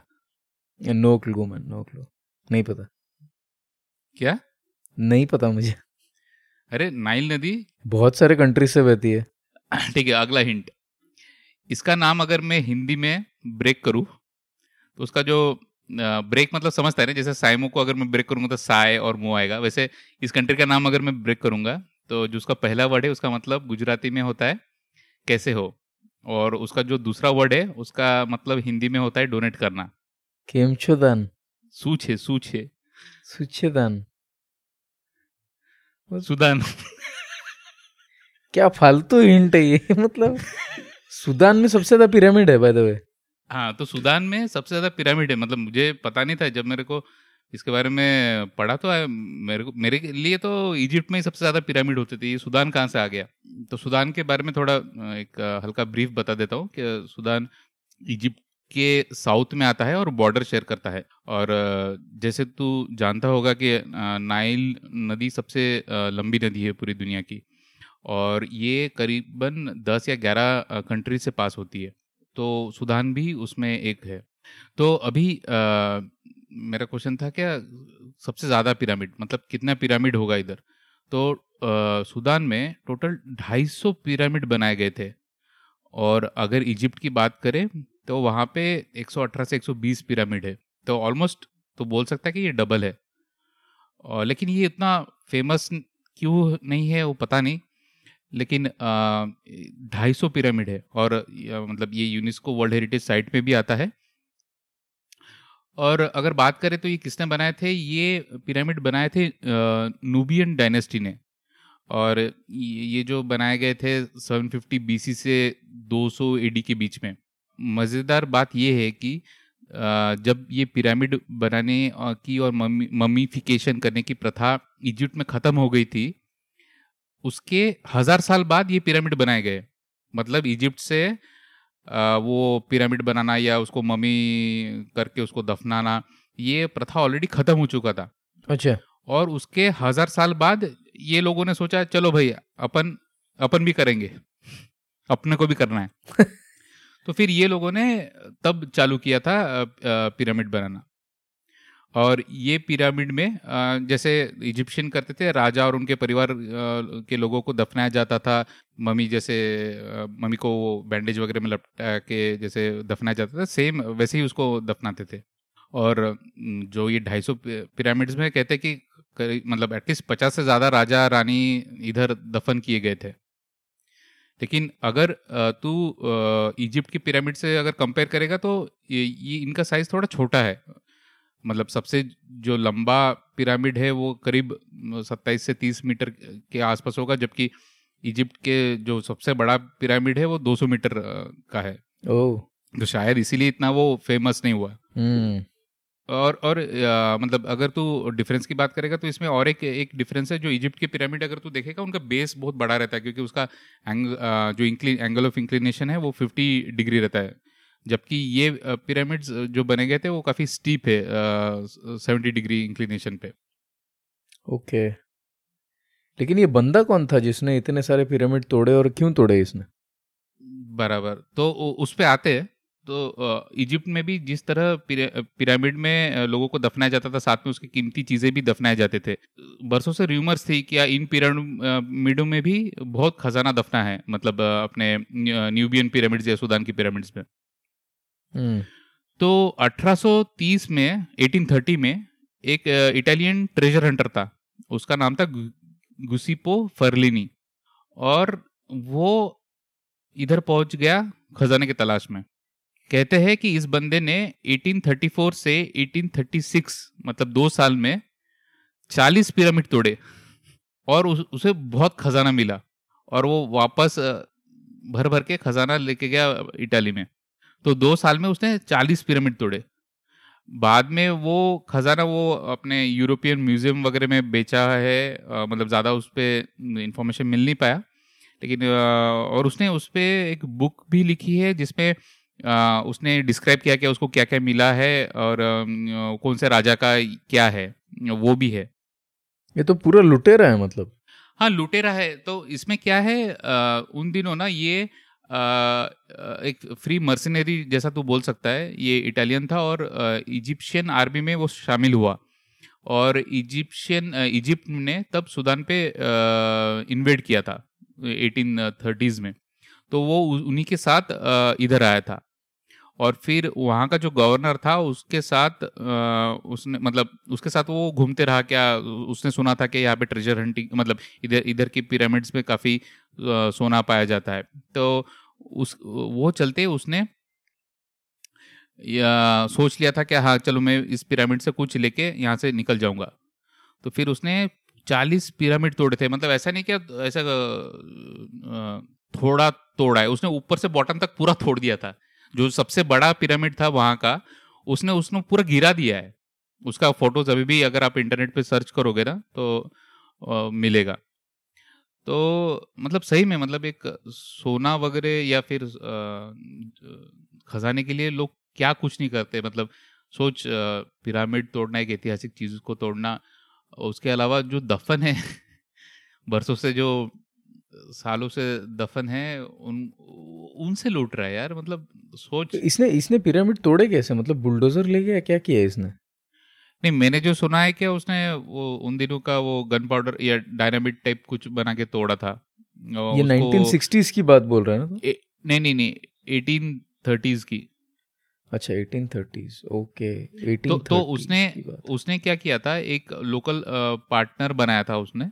No clue man no clue नहीं पता। क्या? नहीं पता मुझे। अरे नाइल नदी? बहुत सारे कंट्री से बहती है। ठीक है अगला हिंट इसका नाम अगर मैं हिंदी में ब्रेक करूँ तो उसका जो ब्रेक मतलब समझता है ना जैसे साइमो को अगर मैं ब्रेक करूँगा तो साय और मो आएगा। वैसे इस कंट्री का नाम अगर मैं ब्रेक करूँगा तो जो उसका पहला वर्ड है उसका मतलब गुजराती में होता है कैसे हो? और उसका जो दूसरा वर्ड है उसका मतलब हिंदी में होता है डोनेट करना। केमचोदान सूछे सूछे सूछेदान सुदान। क्या फालतू हिंट है ये? मतलब सुदान में सबसे ज़्यादा पिरामिड है बाय द वे हाँ तो सुदान में सबसे ज़्यादा पिरामिड है। मतलब मुझे पता नहीं था जब मेरे को इसके बारे में पढ़ा तो है, मेरे को, मेरे लिए तो इजिप्ट में ही सबसे ज़्यादा पिरामिड होते थे, ये सुदान कहाँ से आ गया? तो सुदान के बारे में थोड़ा एक हल्का ब्रीफ बता देता हूँ कि सुदान इजिप्ट के साउथ में आता है और बॉर्डर शेयर करता है। और जैसे तू जानता होगा कि नाइल नदी सबसे लंबी नदी है पूरी दुनिया की, और ये करीबन दस या ग्यारह कंट्री से पास होती है। तो सुदान भी उसमें एक है। तो अभी मेरा क्वेश्चन था क्या सबसे ज़्यादा पिरामिड मतलब कितना पिरामिड होगा इधर? तो आ, सुदान में टोटल 250 पिरामिड बनाए गए थे। और अगर इजिप्ट की बात करें तो वहाँ पे 118 से 120 पिरामिड है। तो ऑलमोस्ट तो बोल सकता है कि ये डबल है। और लेकिन ये इतना फ़ेमस क्यों नहीं है वो पता नहीं। लेकिन ढाई सौ पिरामिड है। और मतलब ये यूनेस्को वर्ल्ड हेरिटेज साइट में भी आता है। और अगर बात करें तो ये किसने बनाए थे? ये पिरामिड बनाए थे नूबियन डायनेस्टी ने। और ये जो बनाए गए थे 750 बीसी से 200 एडी के बीच में। मज़ेदार बात ये है कि जब ये पिरामिड बनाने की और ममीफिकेशन करने की प्रथा इजिप्ट में ख़त्म हो गई थी, उसके हज़ार साल बाद ये पिरामिड बनाए गए। मतलब इजिप्ट से वो पिरामिड बनाना या उसको मम्मी करके उसको दफनाना ये प्रथा ऑलरेडी खत्म हो चुका था। अच्छा। और उसके हज़ार साल बाद ये लोगों ने सोचा चलो भाई अपन अपन भी करेंगे। अपने को भी करना है। तो फिर ये लोगों ने तब चालू किया था पिरामिड बनाना। और ये पिरामिड में जैसे इजिप्शियन करते थे राजा और उनके परिवार के लोगों को दफनाया जाता था। मम्मी जैसे मम्मी को वो बैंडेज वगैरह में लपटा के जैसे दफनाया जाता था सेम वैसे ही उसको दफनाते थे। और जो ये ढाई सौ पिरामिड्स में कहते कि मतलब एटलीस्ट पचास से ज़्यादा राजा रानी इधर दफन किए गए थे। लेकिन अगर तू इजिप्ट की पिरामिड से अगर कंपेयर करेगा तो ये, ये इनका साइज़ थोड़ा छोटा है। मतलब सबसे जो लंबा पिरामिड है वो करीब सत्ताईस से तीस मीटर के आसपास होगा जबकि इजिप्ट के जो सबसे बड़ा पिरामिड है वो 200 मीटर का है। ओह। तो शायद इसीलिए इतना वो फ़ेमस नहीं हुआ। हम्म। और और आ, मतलब अगर तू डिफरेंस की बात करेगा तो इसमें और एक एक डिफरेंस है जो इजिप्ट के पिरामिड अगर तू देखेगा उनका बेस बहुत बड़ा रहता है क्योंकि उसका एंग, जो एंगल ऑफ़ इंक्लिनेशन है वो फिफ्टी डिग्री रहता है। जबकि ये पिरामिड्स जो बने गए थे वो काफ़ी स्टीप है सेवेंटी डिग्री इंक्लिनेशन पे। ओके। लेकिन ये बंदा कौन था जिसने इतने सारे पिरामिड तोड़े और क्यों तोड़े इसने? बराबर। तो उस पे आते हैं। तो इजिप्ट में भी जिस तरह पिरामिड में लोगों को दफनाया जाता था साथ में उसकी कीमती चीज़ें भी दफनाए जाते थे। बरसों से र्यूमर्स थी कि इन पिरामिडों में भी बहुत खजाना दफना है मतलब अपने न्यूबियन पिरामिड्स या सुदान की पिरामिड्स में। तो 1830 में 1830 में एक इटालियन ट्रेजर हंटर था। उसका नाम था गुसिपो फर्लिनी और वो इधर पहुँच गया खजाने की तलाश में। कहते हैं कि इस बंदे ने 1834 से 1836 मतलब दो साल में 40 पिरामिड तोड़े और उस, उसे बहुत खजाना मिला और वो वापस भर भर के खजाना लेके गया इटाली में। तो दो साल में उसने चालीस पिरामिड तोड़े। बाद में वो खजाना वो अपने यूरोपियन म्यूज़ियम वगैरह में बेचा है आ, मतलब ज़्यादा उस पर इंफॉर्मेशन मिल नहीं पाया। लेकिन आ, और उसने उस पर एक बुक भी लिखी है जिसमें उसने डिस्क्राइब किया कि उसको क्या क्या मिला है और आ, कौन से राजा का क्या है वो भी है। ये तो पूरा लुटेरा है मतलब। हाँ लुटेरा है। तो इसमें क्या है आ, उन दिनों ना ये एक फ्री मर्सिनरी जैसा तू बोल सकता है, ये इटालियन था और इजिप्शियन आर्मी में वो शामिल हुआ। और इजिप्शियन इजिप्ट ने तब सुदान पे इन्वेड किया था एटीन थर्टीज में। तो वो उन्हीं के साथ इधर आया था। और फिर वहाँ का जो गवर्नर था, उसके साथ उसने मतलब उसके साथ वो घूमते रहा क्या, उसने सुना था कि यहाँ पे ट्रेजर हंटिंग मतलब इधर इधर की पिरामिड्स में काफ़ी सोना पाया जाता है। तो उस वो चलते उसने या सोच लिया था कि हाँ चलो मैं इस पिरामिड से कुछ लेके यहाँ से निकल जाऊँगा। तो फिर उसने चालीस पिरामिड तोड़े थे। मतलब ऐसा नहीं क्या ऐसा थोड़ा तोड़ा है। उसने ऊपर से बॉटम तक पूरा तोड़ दिया था। जो सबसे बड़ा पिरामिड था वहाँ का उसने उसने पूरा गिरा दिया है। उसका फ़ोटोज़ अभी भी अगर आप इंटरनेट पे सर्च करोगे ना तो आ, मिलेगा। तो मतलब सही में मतलब एक सोना वगैरह या फिर खजाने के लिए लोग क्या कुछ नहीं करते? मतलब सोच पिरामिड तोड़ना, एक ऐतिहासिक चीज़ को तोड़ना, उसके अलावा जो दफन है, बरसों से जो, सालों से दफन है, उन, उनसे लूट रहा है यार मतलब सोच तो इसने इसने पिरामिड तोड़े कैसे? मतलब बुलडोजर ले गया, क्या किया इसने? नहीं मैंने जो सुना है कि उसने वो उन दिनों का वो गन पाउडर या डायनामिट टाइप कुछ बना के तोड़ा था। ये 1960s की बात बोल रहे हैं ना नहीं नहीं नहीं एटीन थर्टीज की। अच्छा एटीन थर्टीज ओके एटीन तो, तो उसने उसने क्या किया था एक लोकल पार्टनर बनाया था उसने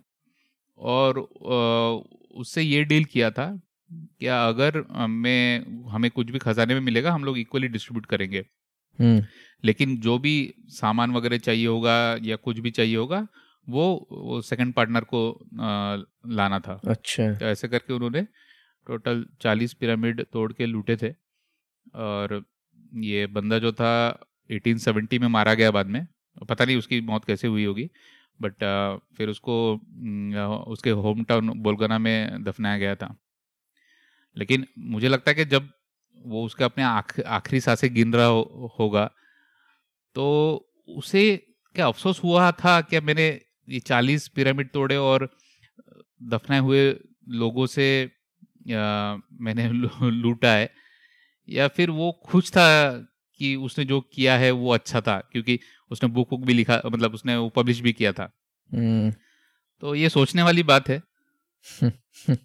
और उससे ये डील किया था क्या अगर हमें हमें कुछ भी खजाने में मिलेगा हम लोग इक्वली डिस्ट्रीब्यूट करेंगे। लेकिन जो भी सामान वगैरह चाहिए होगा या कुछ भी चाहिए होगा वो, वो सेकंड पार्टनर को आ, लाना था। अच्छा। तो ऐसे करके उन्होंने टोटल चालीस पिरामिड तोड़ के लूटे थे। और ये बंदा जो था 1870 में मारा गया बाद में। पता नहीं उसकी मौत कैसे हुई होगी बट फिर उसको उसके होम टाउन बोलगना में दफनाया गया था। लेकिन मुझे लगता है कि जब वो उसके अपने आखिरी साँसें गिन रहा हो, होगा। तो उसे क्या अफसोस हुआ था क्या मैंने ये चालीस पिरामिड तोड़े और दफनाए हुए लोगों से आ, मैंने लूटा है? या फिर वो खुश था कि उसने जो किया है वो अच्छा था? क्योंकि उसने बुक बुक भी लिखा मतलब उसने वो पब्लिश भी किया था। हम्म। तो ये सोचने वाली बात है।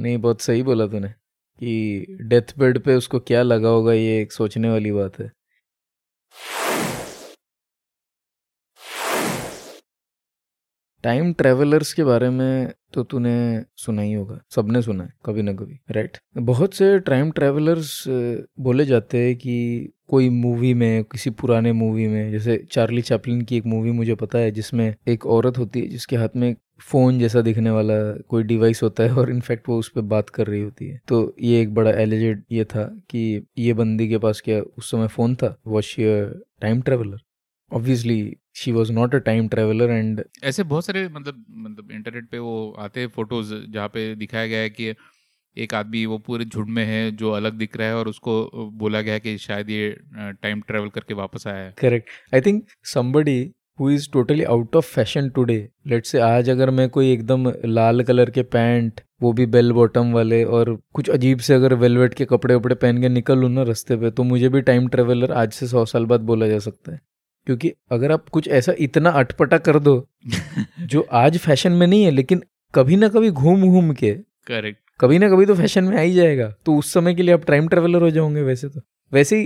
नहीं बहुत सही बोला तूने। कि डेथ बेड पे उसको क्या लगा होगा, ये एक सोचने वाली बात है। टाइम ट्रेवलर्स के बारे में तो तूने सुना ही होगा, सबने सुना है, कभी ना कभी राइट बहुत से टाइम ट्रेवलर्स बोले जाते हैं कि कोई मूवी में, किसी पुराने मूवी में, जैसे चार्ली चैपलिन की एक मूवी मुझे पता है, जिसमें एक औरत होती है, जिसके हाथ में फ़ोन जैसा दिखने वाला कोई डिवाइस होता है और इनफैक्ट वो उस पर बात कर रही होती है। तो ये एक बड़ा एलिजेड ये था कि ये बंदी के पास क्या उस समय फ़ोन था? Was time traveller obviously she was not a time traveller and ऐसे बहुत सारे मतलब मतलब इंटरनेट पे वो आते हैं फ़ोटोज़ जहाँ पे दिखाया गया है कि एक आदमी वो पूरे झुंड में है जो अलग दिख रहा है और उसको बोला गया है कि शायद ये टाइम ट्रेवल करके वापस आया है। Correct I think somebody who is totally out of fashion today let से आज अगर मैं कोई एकदम लाल कलर के पैंट वो भी बेल बॉटम वाले और कुछ अजीब से अगर वेलवेट के कपड़े वपड़े पहन के निकल लूँ ना रस्ते पे तो मुझे भी टाइम ट्रेवलर आज से सौ साल बाद बोला जा सकता है। क्योंकि अगर आप कुछ ऐसा इतना अटपटा कर दो जो आज फ़ैशन में नहीं है लेकिन कभी ना कभी घूम घूम के करेक्ट कभी ना कभी तो फ़ैशन में आ ही जाएगा। तो उस समय के लिए आप टाइम ट्रेवलर हो जाओगे वैसे तो। वैसे ही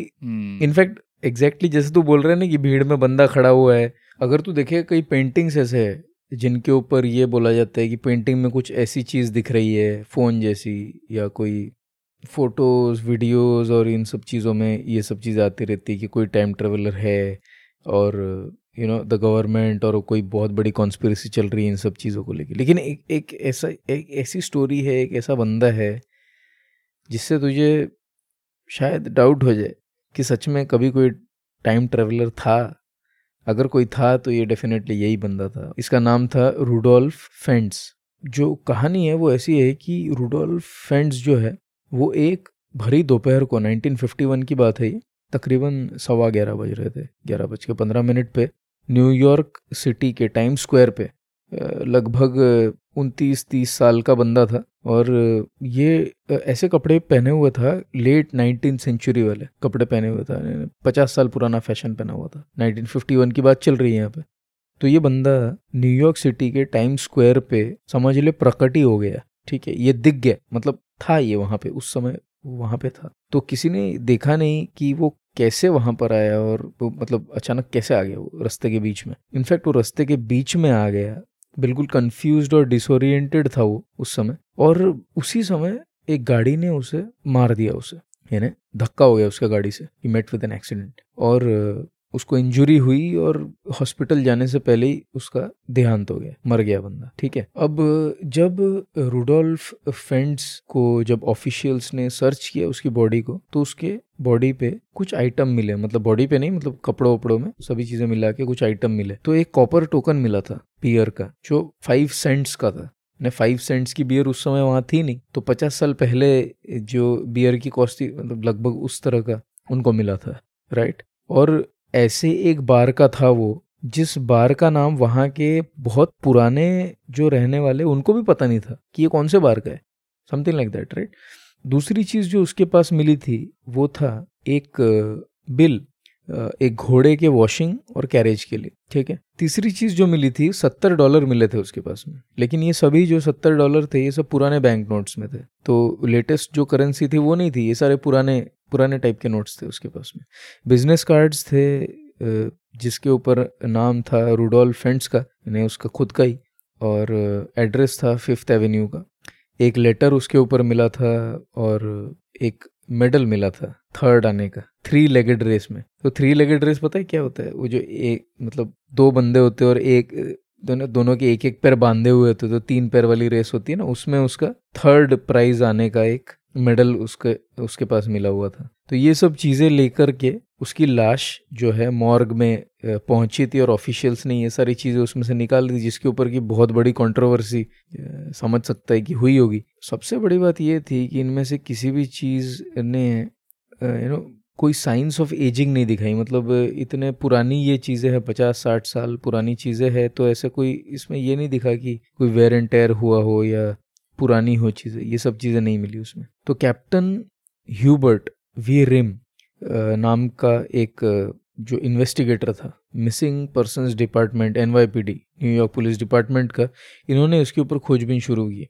इनफैक्ट हम्म। एग्जैक्टली जैसे तू बोल रहे हैं ना कि भीड़ में बंदा खड़ा हुआ है अगर तू देखे कई पेंटिंग्स ऐसे है, जिनके ऊपर ये बोला जाता है कि पेंटिंग में कुछ ऐसी चीज़ दिख रही है फ़ोन जैसी, या कोई फ़ोटोज़ वीडियोज़ और इन सब चीज़ों में ये सब चीज़ आती रहती है कि कोई टाइम ट्रेवलर है और यू नो द गवर्नमेंट और कोई बहुत बड़ी कॉन्स्पिरसी चल रही है इन सब चीज़ों को लेके। लेकिन एक एक ऐसा, एक ऐसी स्टोरी है, एक ऐसा बंदा है, जिससे तुझे शायद डाउट हो जाए कि सच में कभी कोई टाइम ट्रेवलर था अगर कोई था तो ये डेफिनेटली यही बंदा था। इसका नाम था रूडोल्फ फेंड्स जो कहानी है वो ऐसी है कि रूडोल्फ फेंड्स जो है, वो एक भरी दोपहर को 1951 की बात है ये। तकरीबन सवा ग्यारह बज रहे थे, ग्यारह बज के पंद्रह मिनट पे न्यूयॉर्क सिटी के टाइम स्क्वायर पे। लगभग उनतीस तीस साल का बंदा था और ये ऐसे कपड़े पहने हुए था लेट नाइनटीन सेंचुरी वाले कपड़े पहने हुए था, पचास साल पुराना फ़ैशन पहना हुआ था। 1951 की बात चल रही है यहाँ पे। तो ये बंदा न्यूयॉर्क सिटी के टाइम स्क्वायर पे समझ ले प्रकट ही हो गया, ठीक है, ये दिख गया मतलब था ये वहाँ पे, उस समय वहाँ पे था। तो किसी ने देखा नहीं कि वो कैसे वहाँ पर आया और वो मतलब अचानक कैसे आ गया वो रास्ते के बीच में। इनफैक्ट वो रास्ते के बीच में आ गया बिल्कुल कंफ्यूज और डिसोरिएंटेड था वो उस समय। और उसी समय एक गाड़ी ने उसे मार दिया उसे। यानी धक्का हो गया उसका गाड़ी से। He met with an accident और उसको इंजुरी हुई और हॉस्पिटल जाने से पहले ही उसका देहांत हो गया, मर गया बंदा, ठीक है? अब जब रूडोल्फ फेंड्स को जब ऑफिशियल्स ने सर्च किया उसकी बॉडी को तो उसके बॉडी पे कुछ आइटम मिले मतलब बॉडी पे नहीं मतलब कपड़ों वपड़ों में सभी चीज़ें मिला के कुछ आइटम मिले। तो एक कॉपर टोकन मिला था पियर का, जो फाइव सेंट्स का था। ने फाइव सेंट्स की बियर उस समय वहाँ थी नहीं तो पचास साल पहले जो बियर की कॉस्ट थी मतलब लगभग उस तरह का उनको मिला था राइट और ऐसे एक बार का था वो, जिस बार का नाम वहाँ के बहुत पुराने जो रहने वाले, उनको भी पता नहीं था कि ये कौन से बार का है। समथिंग लाइक दैट राइट दूसरी चीज़ जो उसके पास मिली थी, वो था एक बिल एक घोड़े के वॉशिंग और कैरेज के लिए, ठीक है? तीसरी चीज़ जो मिली थी, सत्तर डॉलर मिले थे उसके पास में। लेकिन ये सभी जो सत्तर डॉलर थे, ये सब पुराने बैंक नोट्स में थे। तो लेटेस्ट जो करेंसी थी, वो नहीं थी, ये सारे पुराने पुराने टाइप के नोट्स थे उसके पास में। बिज़नेस कार्ड्स थे जिसके ऊपर नाम था रूडोल फेंट्स का, यानी उसका खुद का ही, और एड्रेस था फिफ्थ एवेन्यू का। एक लेटर उसके ऊपर मिला था और एक मेडल मिला था थर्ड आने का थ्री लेगेड रेस में। तो थ्री लेगेड रेस पता है क्या होता है? वो जो एक मतलब दो बंदे होते हैं और एक, दोनों दोनों के एक एक पैर बांधे हुए होते तो तीन पैर वाली रेस होती है ना, उसमें उसका थर्ड प्राइज आने का एक मेडल उसके उसके पास मिला हुआ था। तो ये सब चीज़ें लेकर के उसकी लाश जो है मॉर्ग में पहुँची थी और ऑफिशियल्स ने ये सारी चीज़ें उसमें से निकाल दी, जिसके ऊपर की बहुत बड़ी कंट्रोवर्सी समझ सकता है कि हुई होगी। सबसे बड़ी बात ये थी कि इनमें से किसी भी चीज़ ने यू नो कोई साइंस ऑफ़ एजिंग नहीं दिखाई। मतलब इतने पुरानी ये चीज़ें हैं, पचास, साठ साल पुरानी चीज़ें हैं तो ऐसा कोई इसमें ये नहीं दिखा कि कोई वेर एंड टेयर हुआ हो या पुरानी हो चीज़ें, ये सब चीज़ें नहीं मिली उसमें। तो कैप्टन ह्यूबर्ट वी रिम नाम का एक जो इन्वेस्टिगेटर था, missing persons department in New York police department का, इन्होंने उसके ऊपर खोजबीन शुरू की।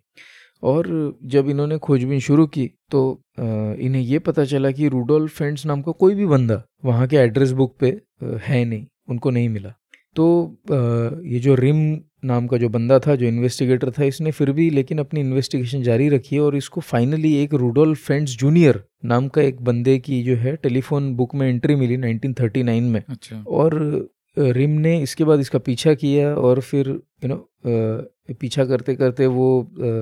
और जब इन्होंने खोजबीन शुरू की तो इन्हें ये पता चला कि रूडोल्फ फ्रेंड्स नाम का कोई भी बंदा वहाँ के एड्रेस बुक पे है नहीं, उनको नहीं मिला। तो ये जो रिम नाम का जो बंदा था जो इन्वेस्टिगेटर था इसने फिर भी लेकिन अपनी इन्वेस्टिगेशन जारी रखी और इसको फाइनली एक रूडोल फ्रेंड्स जूनियर नाम का एक बंदे की जो है टेलीफोन बुक में एंट्री मिली 1939 में अच्छा। और रिम ने इसके बाद इसका पीछा किया और फिर यू नो पीछा करते करते वो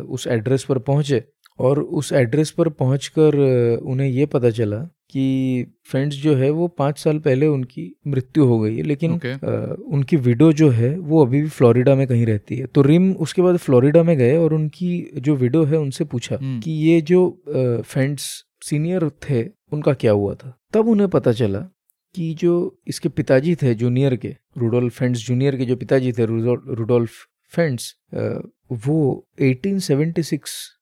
उस एड्रेस पर पहुँचे और उस एड्रेस पर पहुंचकर उन्हें ये पता चला कि फ्रेंड्स जो है वो पाँच साल पहले उनकी मृत्यु हो गई है लेकिन okay. आ, उनकी विडो जो है वो अभी भी फ्लोरिडा में कहीं रहती है तो रिम उसके बाद फ्लोरिडा में गए और उनकी जो विडो है उनसे पूछा hmm. कि ये जो फ्रेंड्स सीनियर थे उनका क्या हुआ था तब उन्हें पता चला कि जो इसके पिताजी थे जूनियर के रूडोल्फ फ्रेंड्स जूनियर के जो पिताजी थे रूडोल्फ फ्रेंड्स वो 1876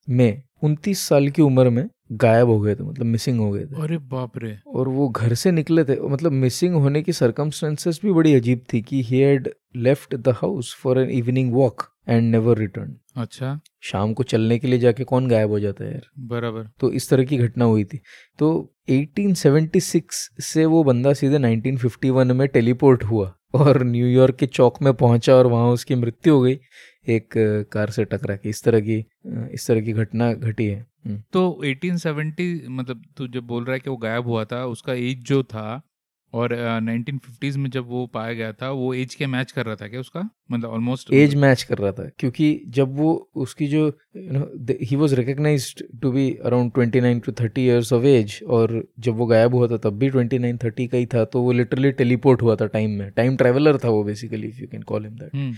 में उनतीस साल की उम्र में गायब हो गए थे मतलब मिसिंग हो गए थे। अरे बाप रे। और वो घर से निकले थे मतलब मिसिंग होने की सरकमस्टेंसेस भी बड़ी अजीब थी कि he had left the house for an evening walk and never return अच्छा। शाम को चलने के लिए जाके कौन गायब हो जाता है यार? बराबर। तो इस तरह की घटना हुई थी। तो 1876 से वो बंदा सीधे 1951 में टेलीपोर्ट हुआ और न्यूयॉर्क के चौक में पहुँचा और वहाँ उसकी मृत्यु हो गई। एक कार से टकरा के इस तरह की इस तरह की घटना घटी है। हम्म। तो 1870 मतलब तू जब बोल रहा है कि वो गायब हुआ था उसका एज जो था और नाइनटीन फिफ्टीज में जब वो पाया गया था वो एज के मैच कर रहा था क्या उसका? मतलब ऑलमोस्ट एज मैच कर रहा था क्योंकि जब वो उसकी जो he was recognised to be around 29 to 30 years of age और जब वो गायब हुआ था तब भी 29 30 का ही था तो वो लिटरली टेलीपोर्ट हुआ था टाइम में। टाइम ट्रेवलर था वो basically if you can call him that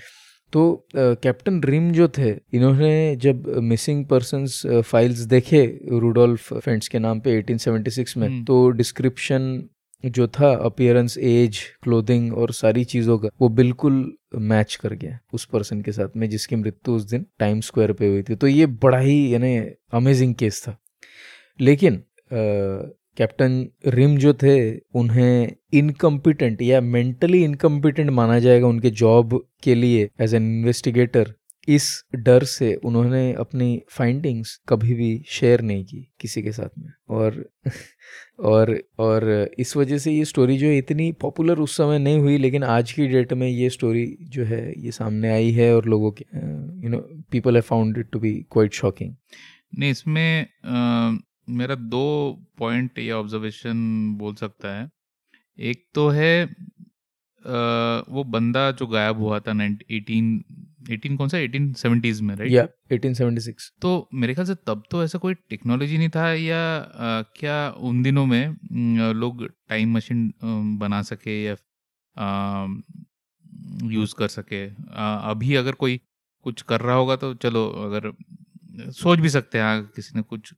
तो कैप्टन रिम जो थे इन्होंने जब मिसिंग पर्सन फाइल्स देखे रूडोल्फ फ्रेंड्स के नाम पे 1876 में हम्म। तो डिस्क्रिप्शन जो था अपियरेंस एज क्लोथिंग और सारी चीज़ों का वो बिल्कुल मैच कर गया उस पर्सन के साथ में जिसकी मृत्यु उस दिन टाइम स्क्वायर पे हुई थी तो ये बड़ा ही यानी अमेजिंग केस था लेकिन कैप्टन रिम जो थे, उन्हें इनकम्पिटेंट या मेंटली इनकम्पिटेंट माना जाएगा उनके जॉब के लिए एज एन इन्वेस्टिगेटर इस डर से उन्होंने अपनी फाइंडिंग्स कभी भी शेयर नहीं की किसी के साथ में। और और और इस वजह से ये स्टोरी जो है इतनी पॉपुलर उस समय नहीं हुई, लेकिन आज की डेट में ये स्टोरी जो है, ये सामने आई है और लोगों के you know people have found it to be quite shocking नहीं, इसमें मेरा दो पॉइंट या ऑब्जर्वेशन बोल सकता है। एक तो है आ, वो बंदा जो गायब हुआ था एटीन एटीन कौन सा? एटीन सेवेंटीज में राइट या एटीन सेवेंटी सिक्स तो मेरे ख्याल से तब तो ऐसा कोई टेक्नोलॉजी नहीं था या आ, क्या उन दिनों में लोग टाइम मशीन बना सके या यूज़ कर सके। आ, अभी अगर कोई कुछ कर रहा होगा तो चलो अगर सोच भी सकते हैं किसी ने कुछ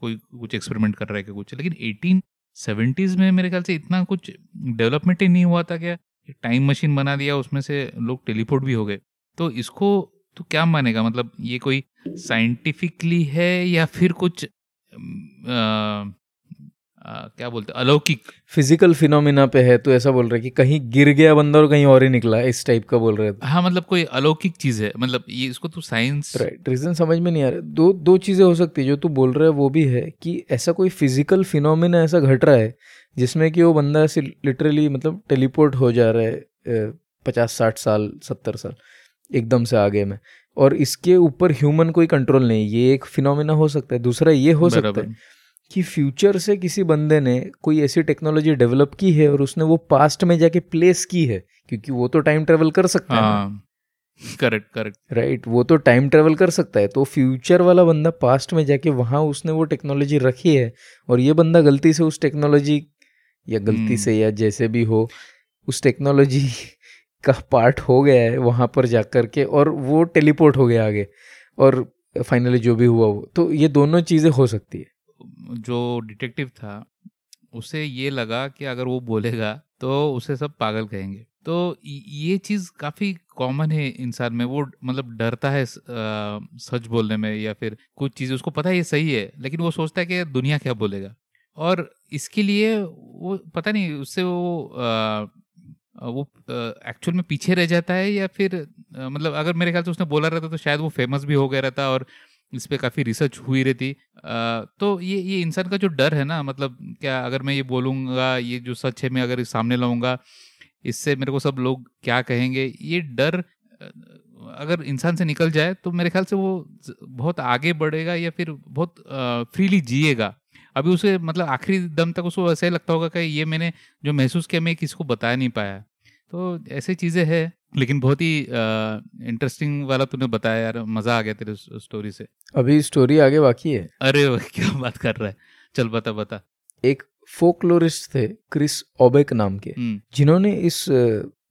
कोई कुछ एक्सपेरिमेंट कर रहा है कि कुछ, लेकिन एटीन सेवेंटीज में मेरे ख्याल से इतना कुछ डेवलपमेंट ही नहीं हुआ था क्या टाइम मशीन बना दिया, उसमें से लोग टेलीपोर्ट भी हो गए। तो इसको तो क्या मानेगा? मतलब ये कोई साइंटिफिकली है या फिर कुछ क्या बोलते अलौकिक। फ़िज़िकल फिनोमिना पे है तो ऐसा बोल रहे कि कहीं गिर गया बंदा और कहीं और ही निकला इस टाइप का बोल रहे थे हाँ मतलब कोई अलौकिक चीज़ है मतलब ये इसको तो साइंस राइट रीजन समझ में नहीं आ रहा। दो दो चीज़ें हो सकती है जो तू बोल रहा है वो भी है कि ऐसा कोई फ़िज़िकल फिनोमिना ऐसा घट रहा है जिसमें कि वो बंदा ऐसे लिटरली मतलब टेलीपोर्ट हो जा रहा है पचास साठ साल सत्तर साल एकदम से आगे में। और इसके ऊपर ह्यूमन कोई कंट्रोल नहीं ये एक फिनोमिना हो सकता है। दूसरा ये हो सकता है कि फ्यूचर से किसी बंदे ने कोई ऐसी टेक्नोलॉजी डेवलप की है और उसने वो पास्ट में जाके प्लेस की है क्योंकि वो तो टाइम ट्रेवल कर सकता है करेक्ट करेक्ट राइट वो तो टाइम ट्रेवल कर सकता है तो फ्यूचर वाला बंदा पास्ट में जाके वहाँ उसने वो टेक्नोलॉजी रखी है और ये बंदा गलती से उस टेक्नोलॉजी या गलती hmm. से या जैसे भी हो उस टेक्नोलॉजी का पार्ट हो गया है वहाँ पर जाकर के और वो टेलीपोर्ट हो गया आगे और फाइनली जो भी हुआ वो। तो ये दोनों चीज़ें हो सकती है। जो डिटेक्टिव था उसे ये लगा कि अगर वो बोलेगा तो उसे सब पागल कहेंगे। तो ये चीज़ काफ़ी कॉमन है इंसान में वो मतलब डरता है सच बोलने में या फिर कुछ चीज़ उसको पता है ये सही है लेकिन वो सोचता है कि दुनिया क्या बोलेगा। और इसके लिए वो पता नहीं उससे वो आ, वो एक्चुअल में पीछे रह जाता है या फिर आ, मतलब अगर मेरे ख्याल से उसने बोला रहता तो शायद वो फ़ेमस भी हो गया रहता और इस पर काफ़ी रिसर्च हुई रहती। तो ये ये इंसान का जो डर है ना मतलब क्या अगर मैं ये बोलूँगा, ये जो सच है, मैं अगर सामने लाऊँगा, इससे मेरे को सब लोग क्या कहेंगे? ये डर अगर इंसान से निकल जाए तो मेरे ख्याल से वो बहुत आगे बढ़ेगा या फिर बहुत फ्रीली जिएगा। अभी उसे मतलब आखिरी दम तक उसको ऐसा ही लगता होगा कि ये मैंने जो महसूस किया, मैं किसी को बता नहीं पाया। तो ऐसी चीज़ें हैं। लेकिन बहुत ही इंटरेस्टिंग वाला तूने बताया यार मज़ा आ गया तेरे स्टोरी से। अभी स्टोरी आगे बाकी है। अरे क्या बात कर रहा है। चल बता बता। एक फोकलोरिस्ट थे क्रिस ओबेक नाम के हम्म। जिन्होंने इस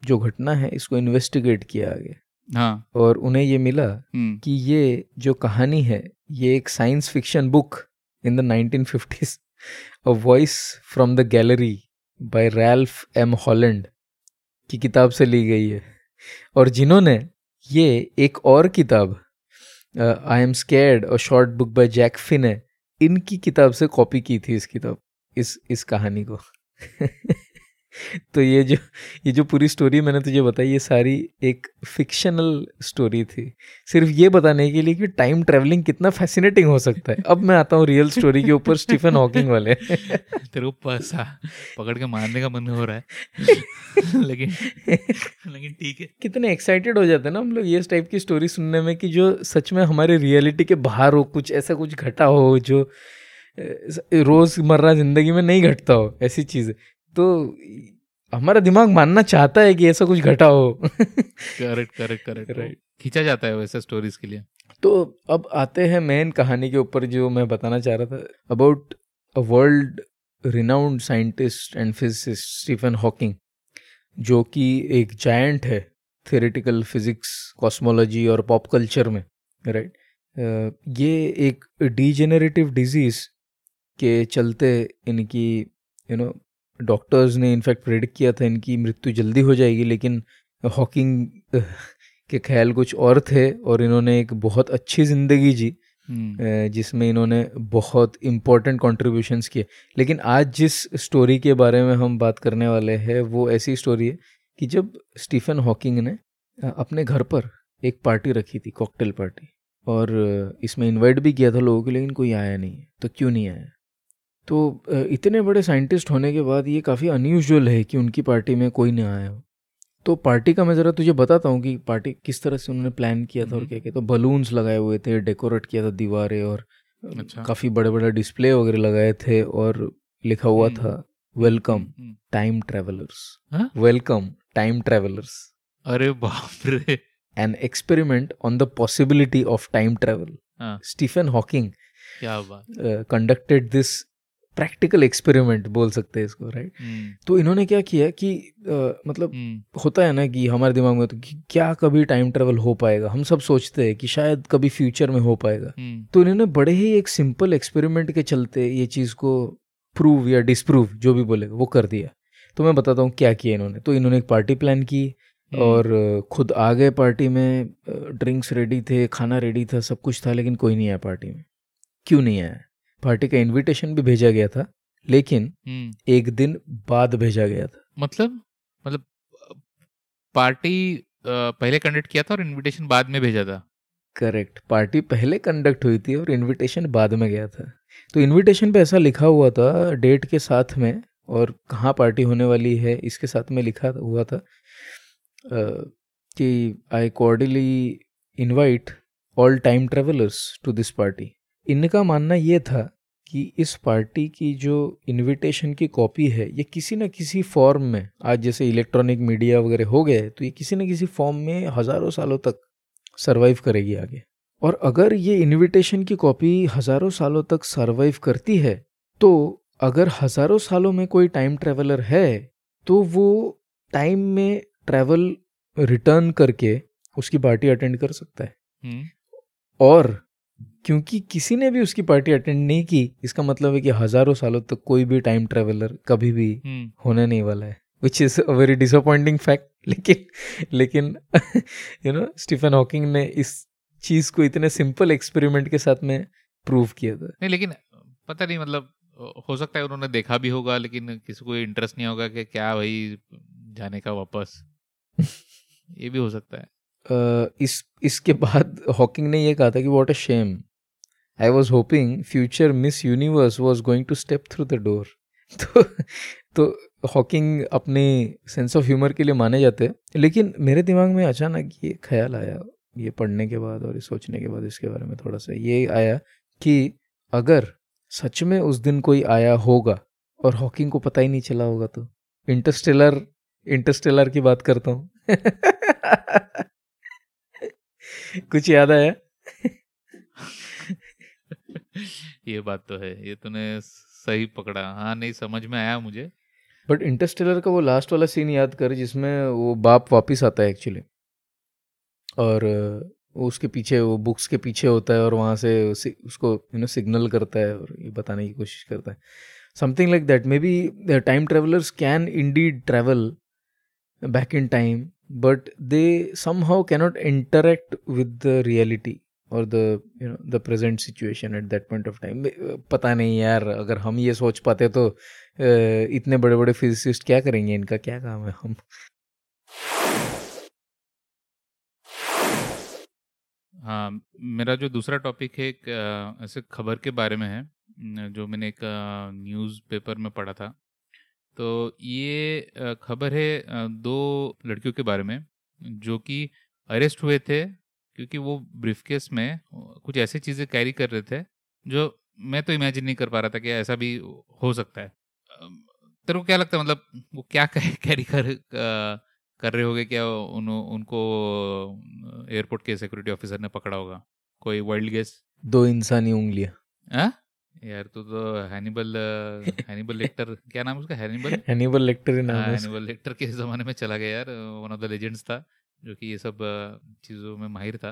जो घटना है इसको इन्वेस्टिगेट किया आगे। हाँ। और उन्हें ये मिला हम्म। कि ये जो कहानी है ये एक science fiction book in the 1950s a voice from the gallery by Ralph M Holland की किताब से ली गई है। और जिन्होंने ये एक और किताब आई एम स्केर्ड और short book by Jack Finn है इनकी किताब से कॉपी की थी इस किताब, इस इस कहानी को। तो ये जो ये जो पूरी स्टोरी मैंने तुझे बताई ये सारी एक फिक्शनल स्टोरी थी। सिर्फ़ ये बताने के लिए कि टाइम ट्रेवलिंग कितना फैसिनेटिंग हो सकता है। अब मैं आता हूँ रियल स्टोरी के ऊपर स्टीफन हॉकिंग वाले। तेरे पैसा पकड़ के मारने का मन हो रहा है। लेकिन लेकिन ठीक है। कितने एक्साइटेड हो जाते हैं ना हम लोग ये टाइप की स्टोरी सुनने में कि जो सच में हमारे रियलिटी के बाहर हो कुछ ऐसा कुछ घटा हो जो रोज़मर्रा ज़िंदगी में नहीं घटता हो ऐसी चीज़। तो हमारा दिमाग मानना चाहता है कि ऐसा कुछ घटा हो। करेक्ट करेक्ट करेक्ट राइट खींचा जाता है वैसे स्टोरीज के लिए। तो अब आते हैं मेन कहानी के ऊपर जो मैं बताना चाह रहा था about a world renowned scientist and physicist Stephen Hawking जो कि एक जायंट है थेरेटिकल फिजिक्स कॉस्मोलॉजी और पॉप कल्चर में राइट ये एक डिजेनरेटिव डिज़ीज़ के चलते इनकी यू नो डॉक्टर्स ने इनफैक्ट प्रेडिक्ट किया था इनकी मृत्यु जल्दी हो जाएगी लेकिन हॉकिंग के ख्याल कुछ और थे और इन्होंने एक बहुत अच्छी ज़िंदगी जी हम्म। जिसमें इन्होंने बहुत इम्पोर्टेंट कॉन्ट्रीब्यूशंस किए लेकिन आज जिस स्टोरी के बारे में हम बात करने वाले हैं वो ऐसी स्टोरी है कि जब स्टीफन हॉकिंग ने अपने घर पर एक पार्टी रखी थी कॉकटेल पार्टी और इसमें इनवाइट भी किया था लोगों को लेकिन कोई आया नहीं तो क्यों नहीं आया तो इतने बड़े साइंटिस्ट होने के बाद ये काफ़ी अनयूजल है कि उनकी पार्टी में कोई नहीं आया हो। तो पार्टी का मैं ज़रा तुझे बताता हूँ कि पार्टी किस तरह से उन्होंने प्लान किया था और क्या क्या। तो बलून्स लगाए हुए थे डेकोरेट किया था दीवारें और अच्छा। काफ़ी बड़े बड़े डिस्प्ले वगैरह लगाए थे और लिखा हुआ था welcome time travellers welcome time travellers अरे बाप रे। An experiment on the possibility of time travel Stephen Hawking क्या बात। कंडक्टेड दिस प्रैक्टिकल एक्सपेरिमेंट बोल सकते हैं इसको राइट हम्म। तो इन्होंने क्या किया कि आ, मतलब हम्म। होता है ना कि हमारे दिमाग में तो कि क्या कभी टाइम ट्रेवल हो पाएगा? हम सब सोचते हैं कि शायद कभी फ्यूचर में हो पाएगा। हम्म। तो इन्होंने बड़े ही एक सिंपल एक्सपेरिमेंट के चलते ये चीज़ को प्रूव या डिसप्रूव जो भी बोलेगा वो कर दिया। तो मैं बताता हूँ क्या किया इन्होंने। तो इन्होंने एक पार्टी प्लान की और खुद आ गए पार्टी में ड्रिंक्स रेडी थे खाना रेडी था सब कुछ था लेकिन कोई नहीं आया पार्टी में। क्यों नहीं आया? पार्टी का इनविटेशन भी भेजा गया था लेकिन हम्म। एक दिन बाद भेजा गया था। मतलब? मतलब पार्टी पहले कंडक्ट किया था और इनविटेशन बाद में भेजा था? करेक्ट पार्टी पहले कंडक्ट हुई थी और इनविटेशन बाद में गया था। तो इनविटेशन पे ऐसा लिखा हुआ था डेट के साथ में और कहाँ पार्टी होने वाली है इसके साथ में लिखा हुआ था कि I cordially invite all time travellers to this party इनका मानना ये था कि इस पार्टी की जो इनविटेशन की कॉपी है ये किसी न किसी फॉर्म में आज जैसे इलेक्ट्रॉनिक मीडिया वगैरह हो गए तो ये किसी न किसी फॉर्म में हज़ारों सालों तक सरवाइव करेगी आगे। और अगर ये इनविटेशन की कॉपी हज़ारों सालों तक सरवाइव करती है तो अगर हज़ारों सालों में कोई टाइम ट्रेवलर है तो वो टाइम में ट्रैवल रिटर्न करके उसकी पार्टी अटेंड कर सकता है। हम्म। और क्योंकि किसी ने भी उसकी पार्टी अटेंड नहीं की इसका मतलब है कि हज़ारों सालों तक तो कोई भी टाइम ट्रेवलर कभी भी हम्म। होने नहीं वाला है which is a very disappointing fact लेकिन लेकिन यू नो स्टीफन हॉकिंग ने इस चीज़ को इतने सिंपल एक्सपेरिमेंट के साथ में प्रूव किया था। नहीं लेकिन पता नहीं मतलब हो सकता है उन्होंने देखा भी होगा लेकिन किसी को इंटरेस्ट नहीं होगा कि क्या भाई जाने का वापस। ये भी हो सकता है। अ, इस इसके बाद हॉकिंग ने ये कहा था कि what a shame I was hoping future Miss Universe was going to step through the door तो तो हॉकिंग अपने सेंस ऑफ़ ह्यूमर के लिए माने जाते हैं। लेकिन मेरे दिमाग में अचानक ये ख्याल आया, ये पढ़ने के बाद और ये सोचने के बाद इसके बारे में थोड़ा सा ये आया कि अगर सच में उस दिन कोई आया होगा और हॉकिंग को पता ही नहीं चला होगा तो। इंटरस्टेलर इंटरस्टेलर की बात करता हूँ। कुछ याद आया? ये बात तो है, ये तूने सही पकड़ा। हाँ नहीं, समझ में आया मुझे। बट इंटरस्टेलर का वो लास्ट वाला सीन याद कर, जिसमें वो बाप वापिस आता है एक्चुअली। और उसके पीछे, वो बुक्स के पीछे होता है और वहाँ से उसको यू नो सिग्नल करता है और ये बताने की कोशिश करता है। Something like that maybe time travellers can indeed travel back in time, but they somehow cannot interact with the reality. The you know the present situation at that point of time. Uh, पता नहीं यार अगर हम ये सोच पाते तो uh, इतने बड़े बड़े फिजिसिस्ट क्या करेंगे? इनका क्या काम है हम? हाँ मेरा जो दूसरा टॉपिक है एक ऐसे खबर के बारे में है जो मैंने एक न्यूज़ पेपर में पढ़ा था। तो ये खबर है दो लड़कियों के बारे में जो कि अरेस्ट हुए थे क्योंकि वो ब्रीफकेस में कुछ ऐसी चीज़ें कैरी कर रहे थे जो मैं तो इमेजिन नहीं कर पा रहा था कि ऐसा भी हो सकता है। तेरे को क्या लगता है मतलब वो क्या कैरी कर कर रहे होगे क्या उन, उनको एयरपोर्ट के सिक्योरिटी ऑफिसर ने पकड़ा होगा? कोई वाइल्ड गेस दो इंसानी उंगलियाँ हाँ। यार तू तो हैनिबल हैनिबल लेक्टर क्या नाम उसका? हैनिबल एनिबल लेक्टर ही नाम है हैनिबल लेक्टर के ज़माने में चला गया यार वन ऑफ़ द लेजेंड्स था। जो कि ये सब चीज़ों में माहिर था।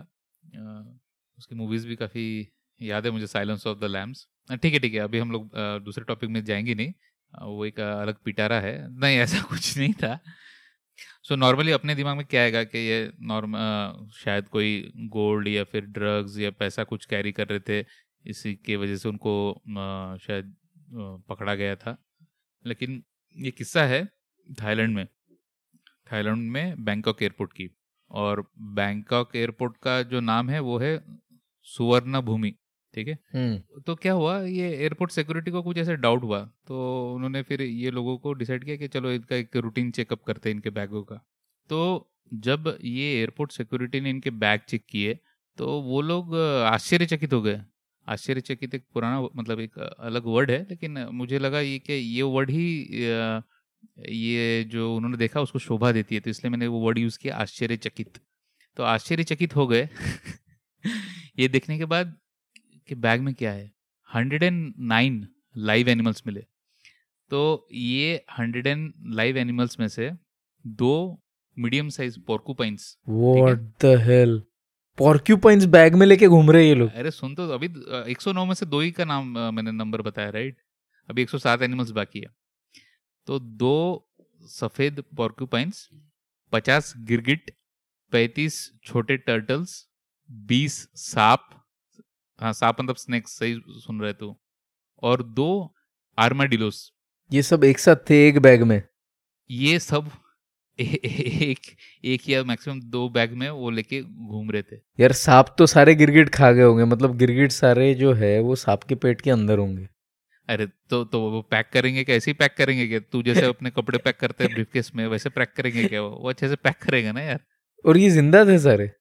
उसकी मूवीज़ भी काफ़ी याद है मुझे साइलेंस ऑफ़ द लैम्स ठीक है ठीक है अभी हम लोग दूसरे टॉपिक में जाएँगे नहीं। वो एक अलग पिटारा है। नहीं ऐसा कुछ नहीं था। सो so, नॉर्मली अपने दिमाग में क्या आएगा कि ये नॉर्म शायद कोई गोल्ड या फिर ड्रग्स या पैसा कुछ कैरी कर रहे थे इसी के वजह से उनको शायद पकड़ा गया था। लेकिन ये किस्सा है थाईलैंड में। थाईलैंड में बैंकॉक एयरपोर्ट की। और बैंकॉक एयरपोर्ट का जो नाम है वो है सुवर्ण भूमि ठीक है? हम्म। तो क्या हुआ ये एयरपोर्ट सिक्योरिटी को कुछ ऐसे डाउट हुआ तो उन्होंने फिर ये लोगों को डिसाइड किया कि चलो इनका एक रूटीन चेकअप करते हैं इनके बैगों का। तो जब ये एयरपोर्ट सिक्योरिटी ने इनके बैग चेक किए तो वो लोग आश्चर्यचकित हो गए। आश्चर्यचकित एक पुराना मतलब एक अलग वर्ड है लेकिन मुझे लगा ये कि ये वर्ड ही ये जो उन्होंने देखा उसको शोभा देती है तो इसलिए मैंने वो वर्ड यूज़ किया आश्चर्यचकित। तो आश्चर्यचकित हो गए। ये देखने के बाद कि बैग में क्या है? Hundred and nine live animals मिले। तो ये हंड्रेड एंड लाइव एनिमल्स में से दो medium size porcupines what the hell porcupines bag में लेके घूम रहे ये लोग। अरे सुन तो अभी एक सौ नौ में से दो ही का नाम मैंने नंबर बताया राइट अभी एक सौ सात एनिमल्स बाकी है। तो दो सफ़ेद पोर्कुपाइंस पचास गिरगिट पैंतीस छोटे टर्टल्स बीस सांप। हाँ सांप मतलब स्नेक्स सही सुन रहे तो। और दो आर्माडिलोस ये सब एक साथ थे एक बैग में? ये सब ए, एक एक या मैक्सिमम दो बैग में वो लेके घूम रहे थे। यार सांप तो सारे गिरगिट खा गए होंगे मतलब गिरगिट सारे जो है वो सांप के पेट के अंदर होंगे। अरे तो तो वो पैक करेंगे कैसे ही पैक करेंगे क्या? तू जैसे अपने कपड़े पैक करते हैं ब्रीफकेस में वैसे पैक करेंगे क्या? वो अच्छे से पैक करेगा ना यार। और ये ज़िंदा थे सारे।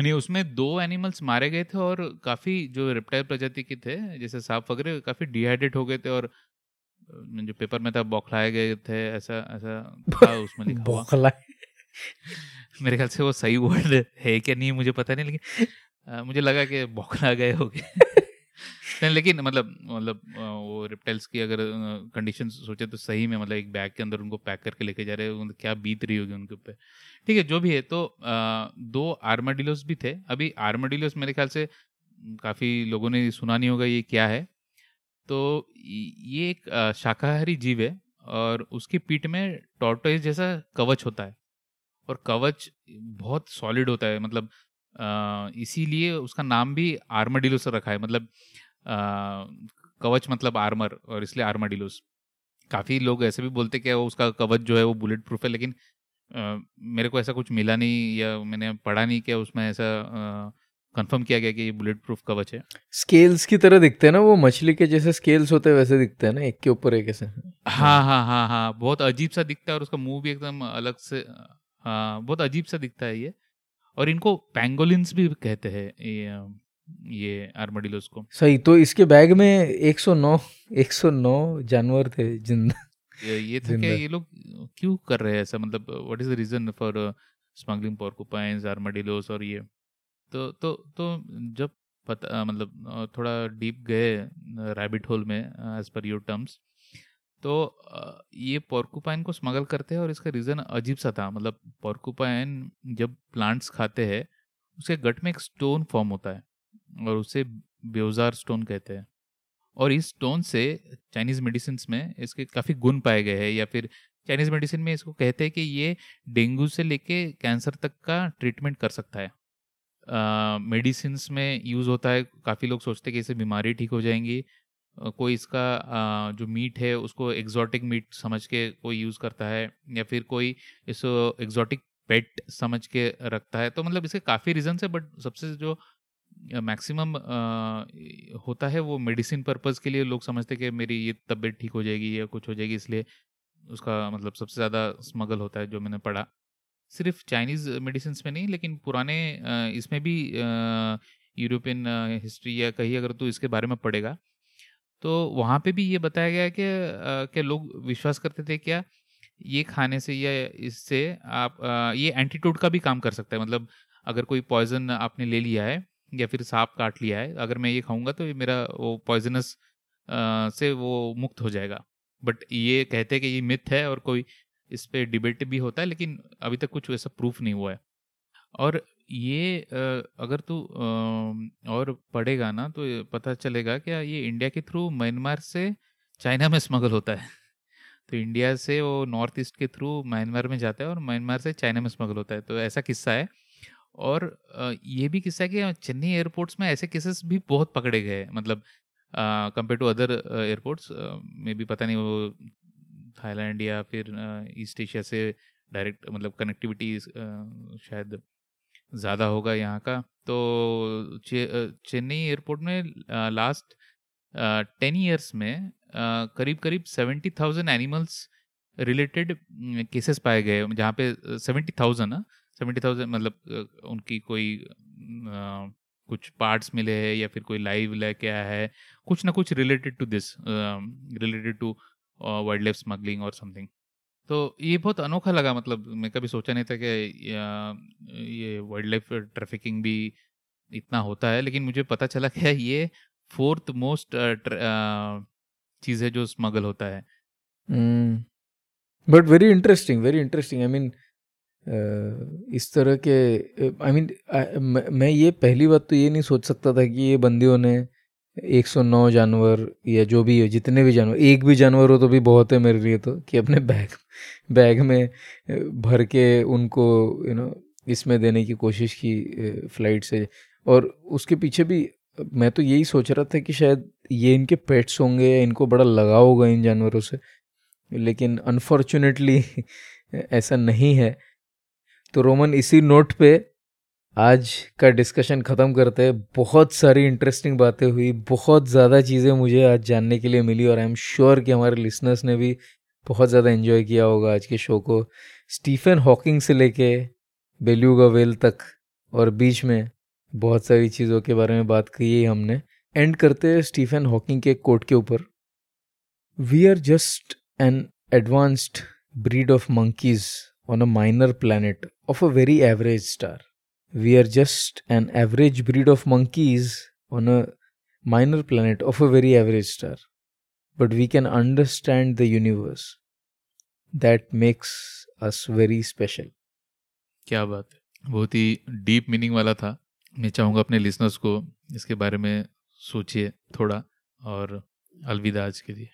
नहीं उसमें दो एनिमल्स मारे गए थे और काफ़ी जो रिप्टाइल प्रजाति के थे जैसे सांप वगैरह काफ़ी डिहाइड्रेट हो गए थे और जो पेपर में था बौखलाए गए थे ऐसा ऐसा था उसमें लिखा बौखलाए। मेरे ख्याल से वो सही वर्ड है क्या नहीं मुझे पता नहीं लेकिन मुझे लगा कि बौखला गए हो गए नहीं लेकिन मतलब मतलब वो रिप्टाइल्स की अगर कंडीशन सोचे तो सही में मतलब एक बैग के अंदर उनको पैक करके लेके जा रहे हैं क्या बीत रही होगी उनके ऊपर। ठीक है जो भी है तो आ, दो आर्माडिलोस भी थे। अभी आर्माडिलोस मेरे ख्याल से काफ़ी लोगों ने सुना नहीं होगा ये क्या है। तो ये एक शाकाहारी जीव है और उसकी पीठ में टॉर्टोइस जैसा कवच होता है और कवच बहुत सॉलिड होता है मतलब इसीलिए उसका नाम भी आर्माडिलोस रखा है। मतलब कवच मतलब आर्मर और इसलिए आर्माडिलोस काफ़ी लोग ऐसे भी बोलते कि उसका कवच जो है वो बुलेट प्रूफ है लेकिन आ, मेरे को ऐसा कुछ मिला नहीं या मैंने पढ़ा नहीं कि उसमें ऐसा कंफर्म किया गया कि ये बुलेट प्रूफ कवच है। स्केल्स की तरह दिखते हैं ना वो मछली के जैसे स्केल्स होते हैं वैसे दिखते हैं ना एक के ऊपर एक ऐसे हाँ हाँ हाँ हाँ बहुत अजीब सा दिखता है और उसका मुँह भी एकदम अलग से हाँ बहुत अजीब सा दिखता है ये। और इनको पैंगोलिन्स भी कहते हैं ये आर्माडिलोस को। सही तो इसके बैग में 109 109 जानवर थे ज़िंदा। ये, ये था क्या ये लोग क्यों कर रहे हैं ऐसा? मतलब what is the reason for smuggling porcupines armadillos और ये? तो तो तो जब पता मतलब थोड़ा डीप गए रैबिट होल में एज पर योर टर्म्स तो ये पोर्कुपाइन को स्मगल करते हैं और इसका रीज़न अजीब सा था। मतलब पोर्कुपाइन जब प्लांट्स खाते हैं उसके गट में एक स्टोन फॉर्म होता है। और उसे बेवजार स्टोन कहते हैं। और इस स्टोन से चाइनीज़ मेडिसिन में इसके काफ़ी गुण पाए गए हैं या फिर चाइनीज़ मेडिसिन में इसको कहते हैं कि ये डेंगू से लेके कैंसर तक का ट्रीटमेंट कर सकता है। मेडिसिन uh, में यूज़ होता है काफ़ी लोग सोचते हैं कि इससे बीमारी ठीक हो जाएँगी। कोई इसका जो मीट है उसको एग्जॉटिक मीट समझ के कोई यूज़ करता है या फिर कोई इसको एग्जॉटिक पेट समझ के रखता है। तो मतलब इसके काफ़ी रीजन है बट सबसे जो मैक्सिमम होता है वो मेडिसिन पर्पज के लिए लोग समझते कि मेरी ये तबीयत ठीक हो जाएगी, या कुछ हो जाएगी, इसलिए उसका मतलब सबसे ज़्यादा स्मगल होता है जो मैंने पढ़ा। सिर्फ़ चाइनीज़ मेडिसिन में नहीं, लेकिन पुराने इसमें भी यूरोपियन हिस्ट्री या कहीं अगर तो इसके बारे में पढ़ेगा तो वहाँ पे भी ये बताया गया कि क्या लोग विश्वास करते थे क्या ये खाने से या इससे आप ये एंटीटोड का भी काम कर सकता है। मतलब अगर कोई पॉइजन आपने ले लिया है या फिर सांप काट लिया है, अगर मैं ये खाऊँगा तो ये मेरा वो पॉइजनस से वो मुक्त हो जाएगा। बट ये कहते हैं कि ये मिथ है और कोई इस पर डिबेट भी होता है, लेकिन अभी तक कुछ वैसा प्रूफ नहीं हुआ है। और ये अगर तू और पढ़ेगा ना तो पता चलेगा क्या ये इंडिया के थ्रू म्यांमार से चाइना में स्मगल होता है। तो इंडिया से वो नॉर्थ ईस्ट के थ्रू म्यांमार में जाता है और म्यांमार से चाइना में स्मगल होता है। तो ऐसा किस्सा है। और ये भी किस्सा है कि चेन्नई एयरपोर्ट्स में ऐसे केसेस भी बहुत पकड़े गए मतलब कंपेयर टू अदर एयरपोर्ट्स में भी पता नहीं वो थाईलैंड या फिर ईस्ट एशिया से डायरेक्ट मतलब कनेक्टिविटी शायद ज़्यादा होगा यहाँ का। तो चेन्नई एयरपोर्ट में लास्ट टेन ईयर्स में करीब करीब seventy thousand animals related cases पाए गए। जहाँ पे सेवेंटी थाउज़ेंड ना सेवेंटी थाउज़ेंड मतलब उनकी कोई आ, कुछ पार्ट्स मिले हैं या फिर कोई लाइव लेके आया है। कुछ ना कुछ related to this related to wildlife smuggling और समथिंग तो ये बहुत अनोखा लगा मतलब मैं कभी सोचा नहीं था कि ये वाइल्ड लाइफ ट्रैफिकिंग भी इतना होता है लेकिन मुझे पता चला कि ये फोर्थ मोस्ट चीज़ है जो स्मगल होता है। But very interesting very interesting I mean इस तरह के आई मीन मैं ये पहली बात तो ये नहीं सोच सकता था कि ये बंदियों ने 109 जानवर या जो भी है, जितने भी जानवर, एक भी जानवर हो तो भी बहुत है मेरे लिए तो कि अपने बैग बैग में भर के उनको यू नो इसमें देने की कोशिश की फ़्लाइट से। और उसके पीछे भी, मैं तो यही सोच रहा था कि शायद ये इनके पेट्स होंगे या इनको बड़ा लगाव होगा इन जानवरों से। लेकिन अनफॉर्चुनेटली ऐसा नहीं है। तो रोमन इसी नोट पे आज का डिस्कशन ख़त्म करते हैं। बहुत सारी इंटरेस्टिंग बातें हुई, बहुत ज़्यादा चीज़ें मुझे आज जानने के लिए मिली और आई एम श्योर कि हमारे लिसनर्स ने भी बहुत ज़्यादा इन्जॉय किया होगा आज के शो को। स्टीफन हॉकिंग से लेके बेल्यूगा वेल तक और बीच में बहुत सारी चीज़ों के बारे में बात की हमने। एंड करते हैं स्टीफन हॉकिंग के कोट के ऊपर। We are just an advanced breed of monkeys on a minor planet of a very average star we are just an average breed of monkeys on a minor planet of a very average star but we can understand the universe that makes us very special क्या बात है? बहुत ही deep meaning वाला था। मैं चाहूँगा अपने listeners को इसके बारे में सोचिए थोड़ा और अलविदा आज के लिए।